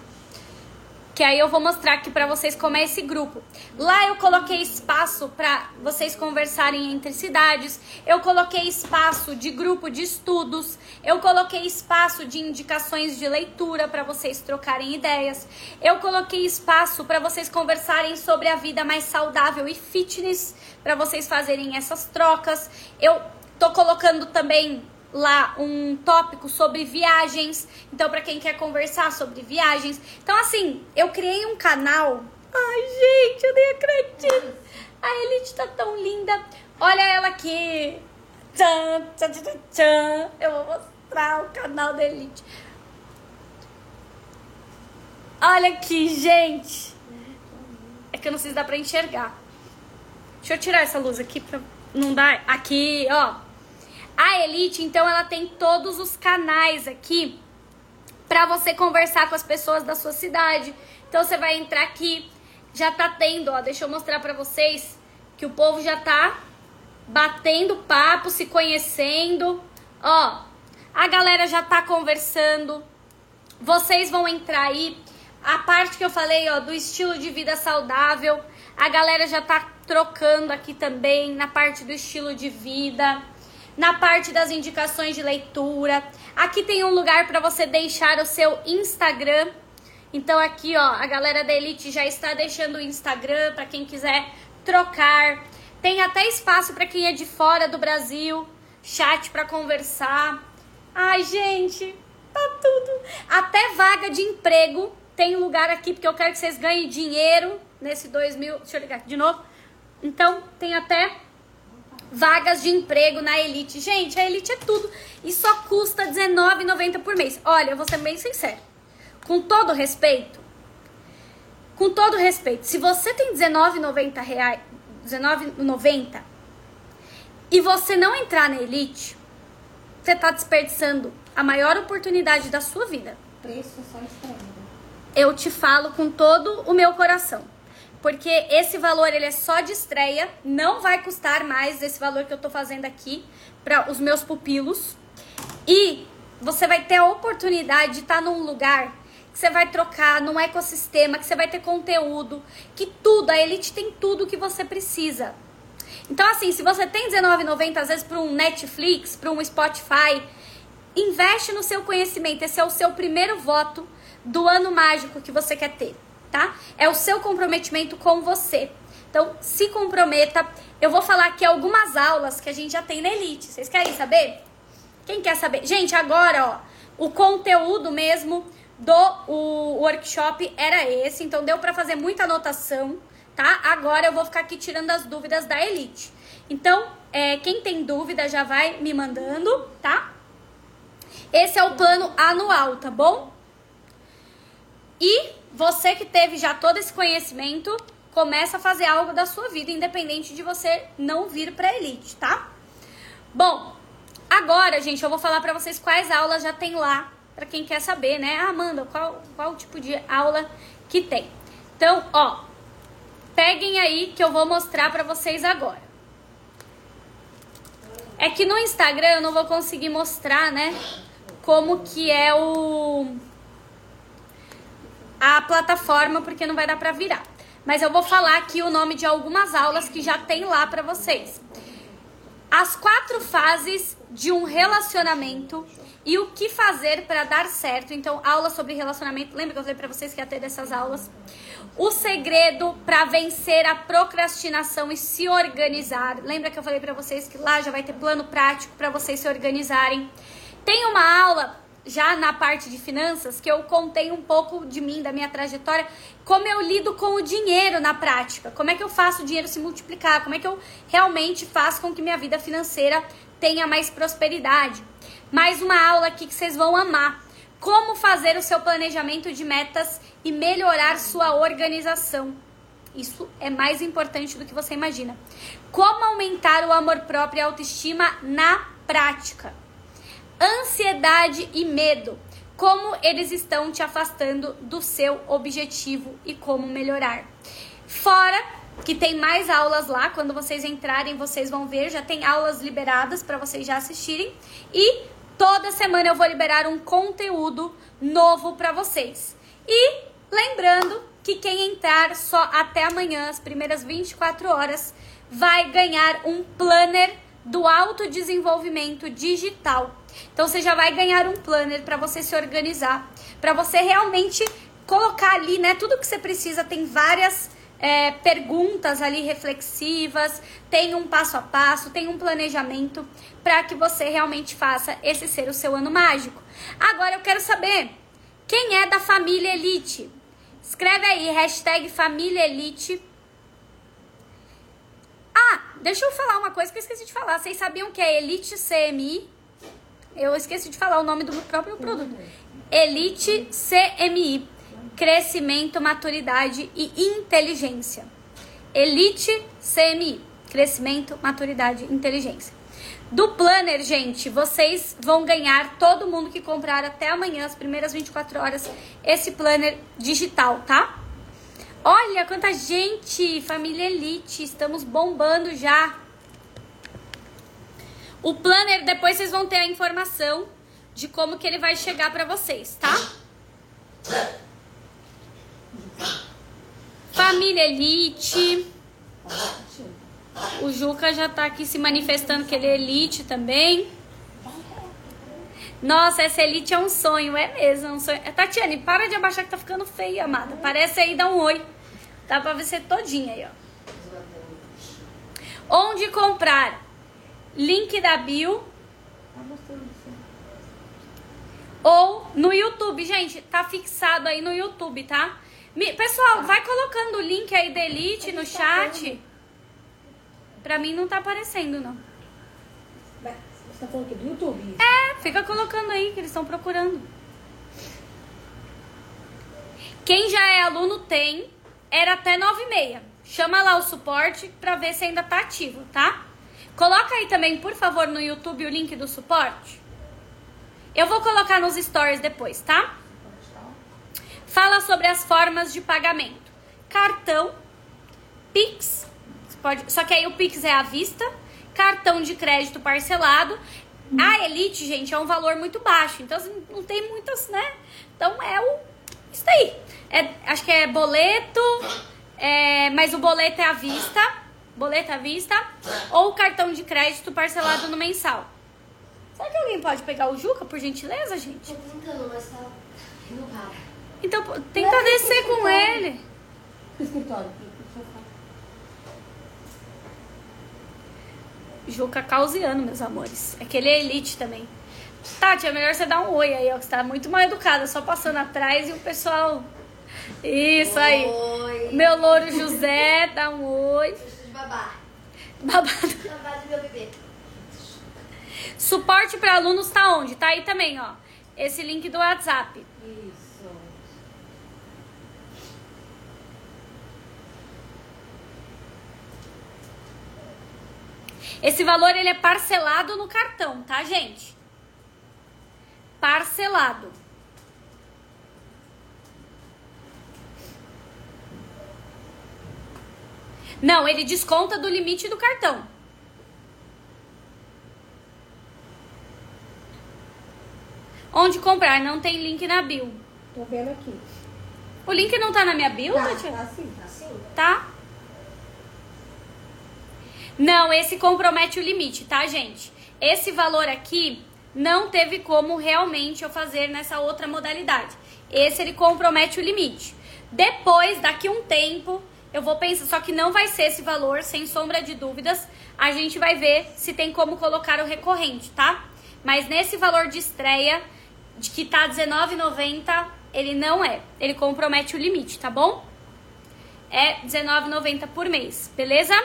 Speaker 1: que aí eu vou mostrar aqui para vocês como é esse grupo. Lá eu coloquei espaço para vocês conversarem entre cidades, eu coloquei espaço de grupo de estudos, eu coloquei espaço de indicações de leitura para vocês trocarem ideias, eu coloquei espaço para vocês conversarem sobre a vida mais saudável e fitness, para vocês fazerem essas trocas. Eu tô colocando também lá um tópico sobre viagens. Então, para quem quer conversar sobre viagens. Então, assim, eu criei um canal. Ai, gente, eu nem acredito. A Elite tá tão linda. Olha ela aqui. Tchan, tchan, tchan, tchan. Eu vou mostrar o canal da Elite. Olha aqui, gente. É que eu não sei se dá pra enxergar. Deixa eu tirar essa luz aqui pra não dar. Aqui, ó. A Elite, então, ela tem todos os canais aqui para você conversar com as pessoas da sua cidade. Então você vai entrar aqui, já tá tendo, ó, deixa eu mostrar para vocês que o povo já tá batendo papo, se conhecendo. Ó, a galera já tá conversando. Vocês vão entrar aí. A parte que eu falei, ó, do estilo de vida saudável, a galera já tá trocando aqui também na parte do estilo de vida na parte das indicações de leitura. Aqui tem um lugar para você deixar o seu Instagram. Então aqui, ó, a galera da Elite já está deixando o Instagram para quem quiser trocar. Tem até espaço para quem é de fora do Brasil, chat para conversar. Ai, gente, tá tudo. Até vaga de emprego tem lugar aqui porque eu quero que vocês ganhem dinheiro nesse 2000. Deixa eu ligar de novo. Então, tem até vagas de emprego na Elite. Gente, a Elite é tudo e só custa R$19,90 por mês. Olha, eu vou ser bem sincero. Com todo respeito, com todo respeito, se você tem 19,90 reais, R$19,90 e você não entrar na Elite, você tá desperdiçando a maior oportunidade da sua vida.
Speaker 2: Preço só estranho.
Speaker 1: Eu te falo com todo o meu coração porque esse valor ele é só de estreia, não vai custar mais esse valor que eu tô fazendo aqui para os meus pupilos. E você vai ter a oportunidade de estar tá num lugar que você vai trocar, num ecossistema, que você vai ter conteúdo, que tudo, a Elite tem tudo que você precisa. Então assim, se você tem R$19,90 às vezes para um Netflix, para um Spotify, investe no seu conhecimento, esse é o seu primeiro voto do ano mágico que você quer ter tá? É o seu comprometimento com você. Então, se comprometa. Eu vou falar aqui algumas aulas que a gente já tem na Elite. Vocês querem saber? Quem quer saber? Gente, agora, ó, o conteúdo mesmo do o workshop era esse, então deu para fazer muita anotação, tá? Agora eu vou ficar aqui tirando as dúvidas da Elite. Então, é, quem tem dúvida já vai me mandando, tá? Esse é o plano anual, tá bom? E você que teve já todo esse conhecimento, começa a fazer algo da sua vida, independente de você não vir para elite, tá? Bom, Agora, gente, eu vou falar pra vocês quais aulas já tem lá, pra quem quer saber, né? Ah, Amanda, qual, qual tipo de aula que tem? Então, ó, peguem aí que eu vou mostrar pra vocês agora. É que no Instagram eu não vou conseguir mostrar, né? Como que é o a plataforma porque não vai dar pra virar. Mas eu vou falar aqui o nome de algumas aulas que já tem lá pra vocês. As quatro fases de um relacionamento e o que fazer para dar certo. Então, aula sobre relacionamento. Lembra que eu falei para vocês que ia ter dessas aulas? O segredo para vencer a procrastinação e se organizar. Lembra que eu falei para vocês que lá já vai ter plano prático para vocês se organizarem. Tem uma aula já na parte de finanças que eu contei um pouco de mim, da minha trajetória, como eu lido com o dinheiro na prática, como é que eu faço o dinheiro se multiplicar, como é que eu realmente faço com que minha vida financeira tenha mais prosperidade. Mais uma aula aqui que vocês vão amar. Como fazer o seu planejamento de metas e melhorar sua organização. Isso é mais importante do que você imagina. Como aumentar o amor próprio e a autoestima na prática. Ansiedade e medo. Como eles estão te afastando do seu objetivo e como melhorar. Fora que tem mais aulas lá, quando vocês entrarem, vocês vão ver, já tem aulas liberadas para vocês já assistirem e toda semana eu vou liberar um conteúdo novo para vocês. E Lembrando que quem entrar só até amanhã, as primeiras 24 horas, vai ganhar um planner do autodesenvolvimento digital. Então você já vai ganhar um planner para você se organizar, para você realmente colocar ali, né, tudo que você precisa. Tem várias é, perguntas ali reflexivas, tem um passo a passo, tem um planejamento para que você realmente faça esse ser o seu ano mágico. Agora eu quero saber quem é da família Elite. Escreve aí, hashtag família elite. Ah, deixa eu falar uma coisa que eu esqueci de falar. Vocês sabiam que é Elite CMI? Eu esqueci de falar o nome do próprio produto. Elite CMI. Crescimento, maturidade e inteligência. Elite CMI. Crescimento, maturidade e inteligência. Do planner, gente, vocês vão ganhar, todo mundo que comprar até amanhã, as primeiras 24 horas, esse planner digital, tá? Olha quanta gente, família Elite, estamos bombando já. O planner, depois vocês vão ter a informação de como que ele vai chegar para vocês, tá? Família Elite. O Juca já tá aqui se manifestando que ele é elite também. Nossa, essa elite é um sonho, é mesmo, é um sonho. Tatiane, para de abaixar que tá ficando feia, amada. Parece aí, dá um oi. Dá pra ver você todinha aí, ó. Onde comprar? Link da bio. Ou no YouTube, gente, tá fixado aí no YouTube, tá? Pessoal, vai colocando o link aí da Elite no chat. Pra mim não tá aparecendo, não.
Speaker 2: Você tá falando aqui do YouTube?
Speaker 1: É, fica colocando aí que eles estão procurando. Quem já é aluno tem, era até 9 e meia. Chama lá o suporte pra ver se ainda tá ativo, tá? Coloca aí também, por favor, no YouTube o link do suporte. Eu vou colocar nos stories depois, tá? Fala sobre as formas de pagamento. Cartão, Pix Pode, só que aí o Pix é à vista, cartão de crédito parcelado. A Elite, gente, é um valor muito baixo. Então, assim, não tem muitas, né? Então é o. Isso aí. É, acho que é boleto, é, mas o boleto é à vista. Boleto à vista. Ou cartão de crédito parcelado no mensal. Será que alguém pode pegar o Juca, por gentileza, gente?
Speaker 2: Tô tentando, mas tá. Não para.
Speaker 1: Então, tenta descer com ele.
Speaker 2: Escritório.
Speaker 1: Juca causiano, meus amores. É que ele é elite também. Tati, é melhor você dar um oi aí, ó. Que você tá muito mal educada, só passando atrás e o pessoal. Isso aí.
Speaker 2: Oi.
Speaker 1: Meu louro José, dá um oi.
Speaker 2: Preciso de babá.
Speaker 1: Babado.
Speaker 2: Babá do meu bebê.
Speaker 1: Suporte para alunos tá onde? Tá aí também, ó. Esse link do WhatsApp.
Speaker 2: Isso.
Speaker 1: Esse valor ele é parcelado no cartão, tá, gente? Parcelado. Não, ele desconta do limite do cartão. Onde comprar? Não tem link na bio.
Speaker 3: Tô vendo aqui.
Speaker 1: O link não tá na minha bio,
Speaker 3: Tá,
Speaker 1: Tatiana?
Speaker 3: tá sim.
Speaker 2: Tá assim?
Speaker 1: Tá? Não, esse compromete o limite, tá, gente? Esse valor aqui não teve como realmente eu fazer nessa outra modalidade. Esse ele compromete o limite. Depois, daqui um tempo, eu vou pensar, só que não vai ser esse valor, sem sombra de dúvidas. A gente vai ver se tem como colocar o recorrente, tá? Mas nesse valor de estreia, de que tá R$19,90, ele não é. Ele compromete o limite, tá bom? É R$19,90 por mês, beleza?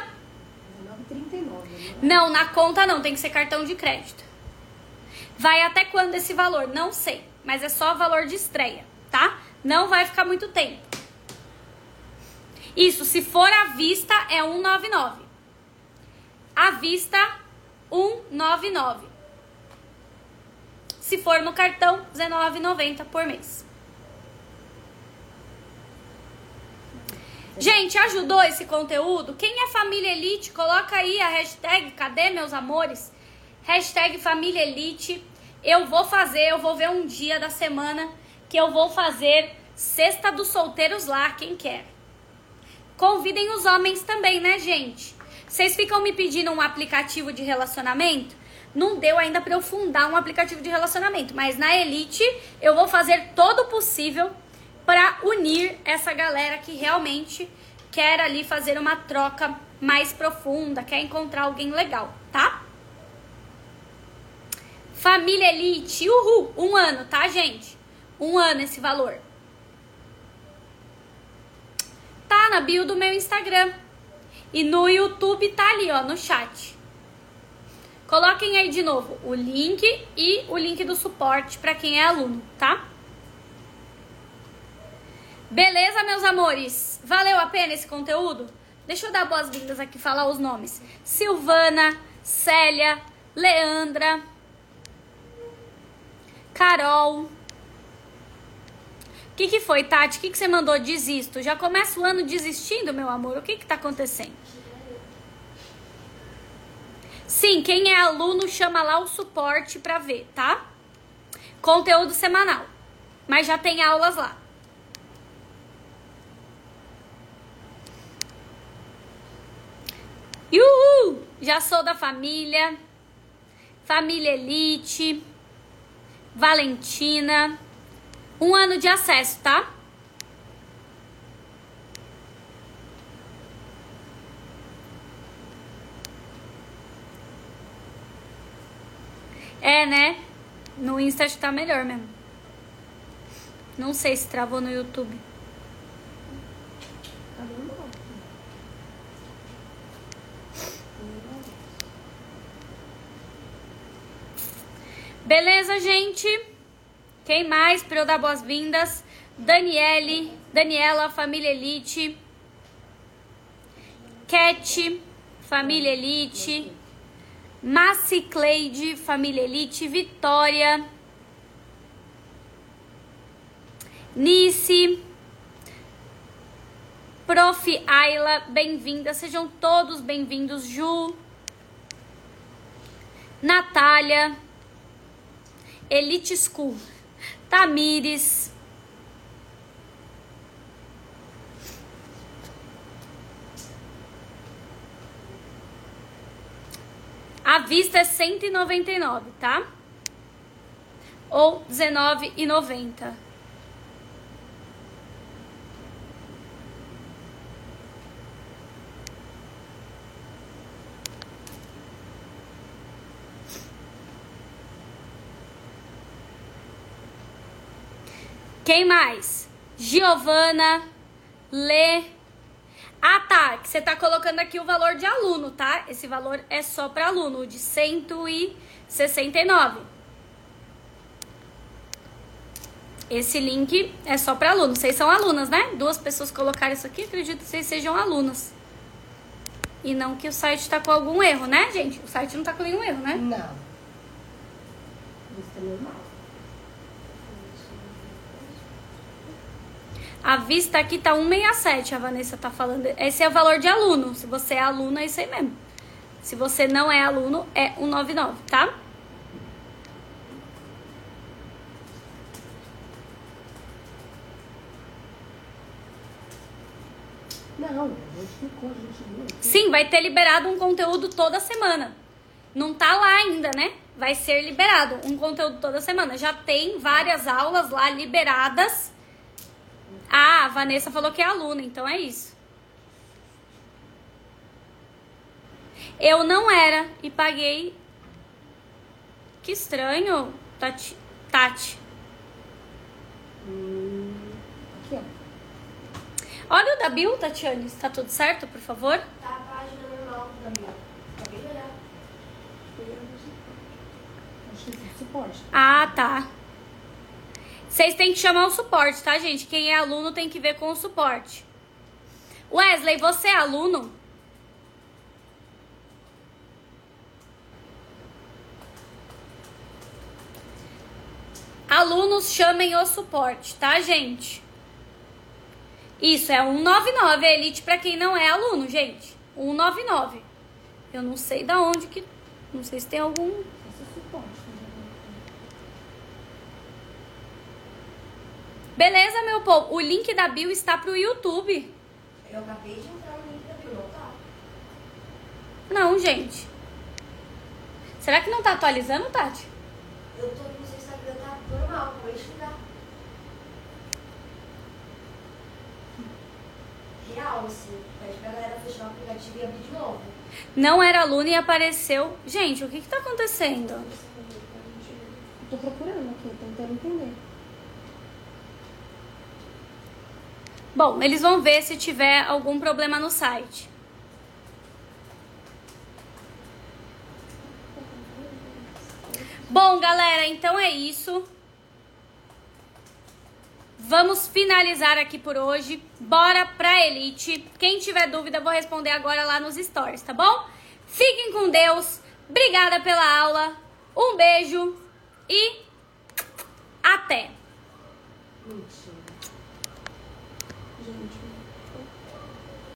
Speaker 3: 19,39.
Speaker 1: Não, na conta não, tem que ser cartão de crédito. Vai até quando esse valor? Não sei, mas é só valor de estreia, tá? Não vai ficar muito tempo. Isso, se for à vista é 199. À vista 199. Se for no cartão, R$19,90 por mês. Gente, ajudou esse conteúdo? Quem é família elite, coloca aí a hashtag Cadê meus amores? Hashtag família elite. Eu vou fazer, eu vou ver um dia da semana que eu vou fazer Sexta dos Solteiros lá, quem quer. Convidem os homens também, né, gente? Vocês ficam me pedindo um aplicativo de relacionamento? Não deu ainda pra eu fundar um aplicativo de relacionamento, mas na Elite eu vou fazer todo o possível para unir essa galera que realmente quer ali fazer uma troca mais profunda, quer encontrar alguém legal, tá? Família Elite, uhul, um ano, tá, gente? Um ano esse valor. Tá na bio do meu Instagram. E no YouTube tá ali, ó, no chat. Coloquem aí de novo o link e o link do suporte para quem é aluno, tá? Beleza, meus amores? Valeu a pena esse conteúdo? Deixa eu dar boas-vindas aqui, falar os nomes. Silvana, Célia, Leandra, Carol. O que, que foi, Tati? O que, que você mandou? Desisto. Já começa o ano desistindo, meu amor? O que, que tá acontecendo? Sim, quem é aluno chama lá o suporte pra ver, tá? Conteúdo semanal. Mas já tem aulas lá. Uhul! Já sou da família. Família Elite. Valentina. Um ano de acesso, tá? É, né? No Insta tá melhor mesmo. Não sei se travou no YouTube. Beleza, gente? Quem mais para eu dar boas-vindas? Daniele, Daniela, família Elite. Cat, família Elite. Massi Cleide, família Elite. Vitória. Nice. Prof. Ayla, bem-vinda. Sejam todos bem-vindos. Ju. Natália. Elite School. Tamires. A vista é 199, tá? Ou 19,90. Quem mais? Giovana, Lê. Ah, tá. Você tá colocando aqui o valor de aluno, tá? Esse valor é só para aluno, de 169. Esse link é só para aluno. Vocês são alunas, né? Duas pessoas colocaram isso aqui, acredito que vocês sejam alunas. E não que o site tá com algum erro, né, gente? O site não tá com nenhum erro, né?
Speaker 3: Não. Vista normal.
Speaker 1: A vista aqui tá 167, a Vanessa tá falando. Esse é o valor de aluno. Se você é aluno, é isso aí mesmo. Se você não é aluno, é 199, tá?
Speaker 3: Não.
Speaker 1: Sim, vai ter liberado um conteúdo toda semana. Não tá lá ainda, né? Vai ser liberado um conteúdo toda semana. Já tem várias aulas lá liberadas. Ah, a Vanessa falou que é aluna, então é isso. Eu não era e paguei. Que estranho, Tati. Tati.
Speaker 3: Hum, aqui, ó.
Speaker 1: Olha o da Bill, Tatiane. Está tudo certo, por favor?
Speaker 2: Tá a página normal da minha. Acabei de olhar.
Speaker 3: Acho que suporte.
Speaker 1: Ah, tá. Vocês têm que chamar o suporte, tá, gente? Quem é aluno tem que ver com o suporte. Wesley, você é aluno? Alunos chamem o suporte, tá, gente? Isso é 199, é elite pra quem não é aluno, gente. 199. Eu não sei da onde que. Não sei se tem algum.
Speaker 3: Esse é suporte. né?
Speaker 1: Beleza, meu povo? O link da bio está pro YouTube.
Speaker 2: Eu acabei de entrar no link da Bill, não tá?
Speaker 1: Não, gente. Será que não tá atualizando, Tati?
Speaker 2: Eu tô no seu Instagram, tá normal, de ligar. Real, assim. Pede pra galera fechar o aplicativo e abrir de novo.
Speaker 1: Não era aluno e apareceu. Gente, o que que tá acontecendo?
Speaker 3: Eu tô procurando aqui, tentando entender.
Speaker 1: Bom, eles vão ver se tiver algum problema no site. Bom, galera, então é isso. Vamos finalizar aqui por hoje. Bora pra Elite. Quem tiver dúvida, vou responder agora lá nos stories, tá bom? Fiquem com Deus. Obrigada pela aula. Um beijo e até.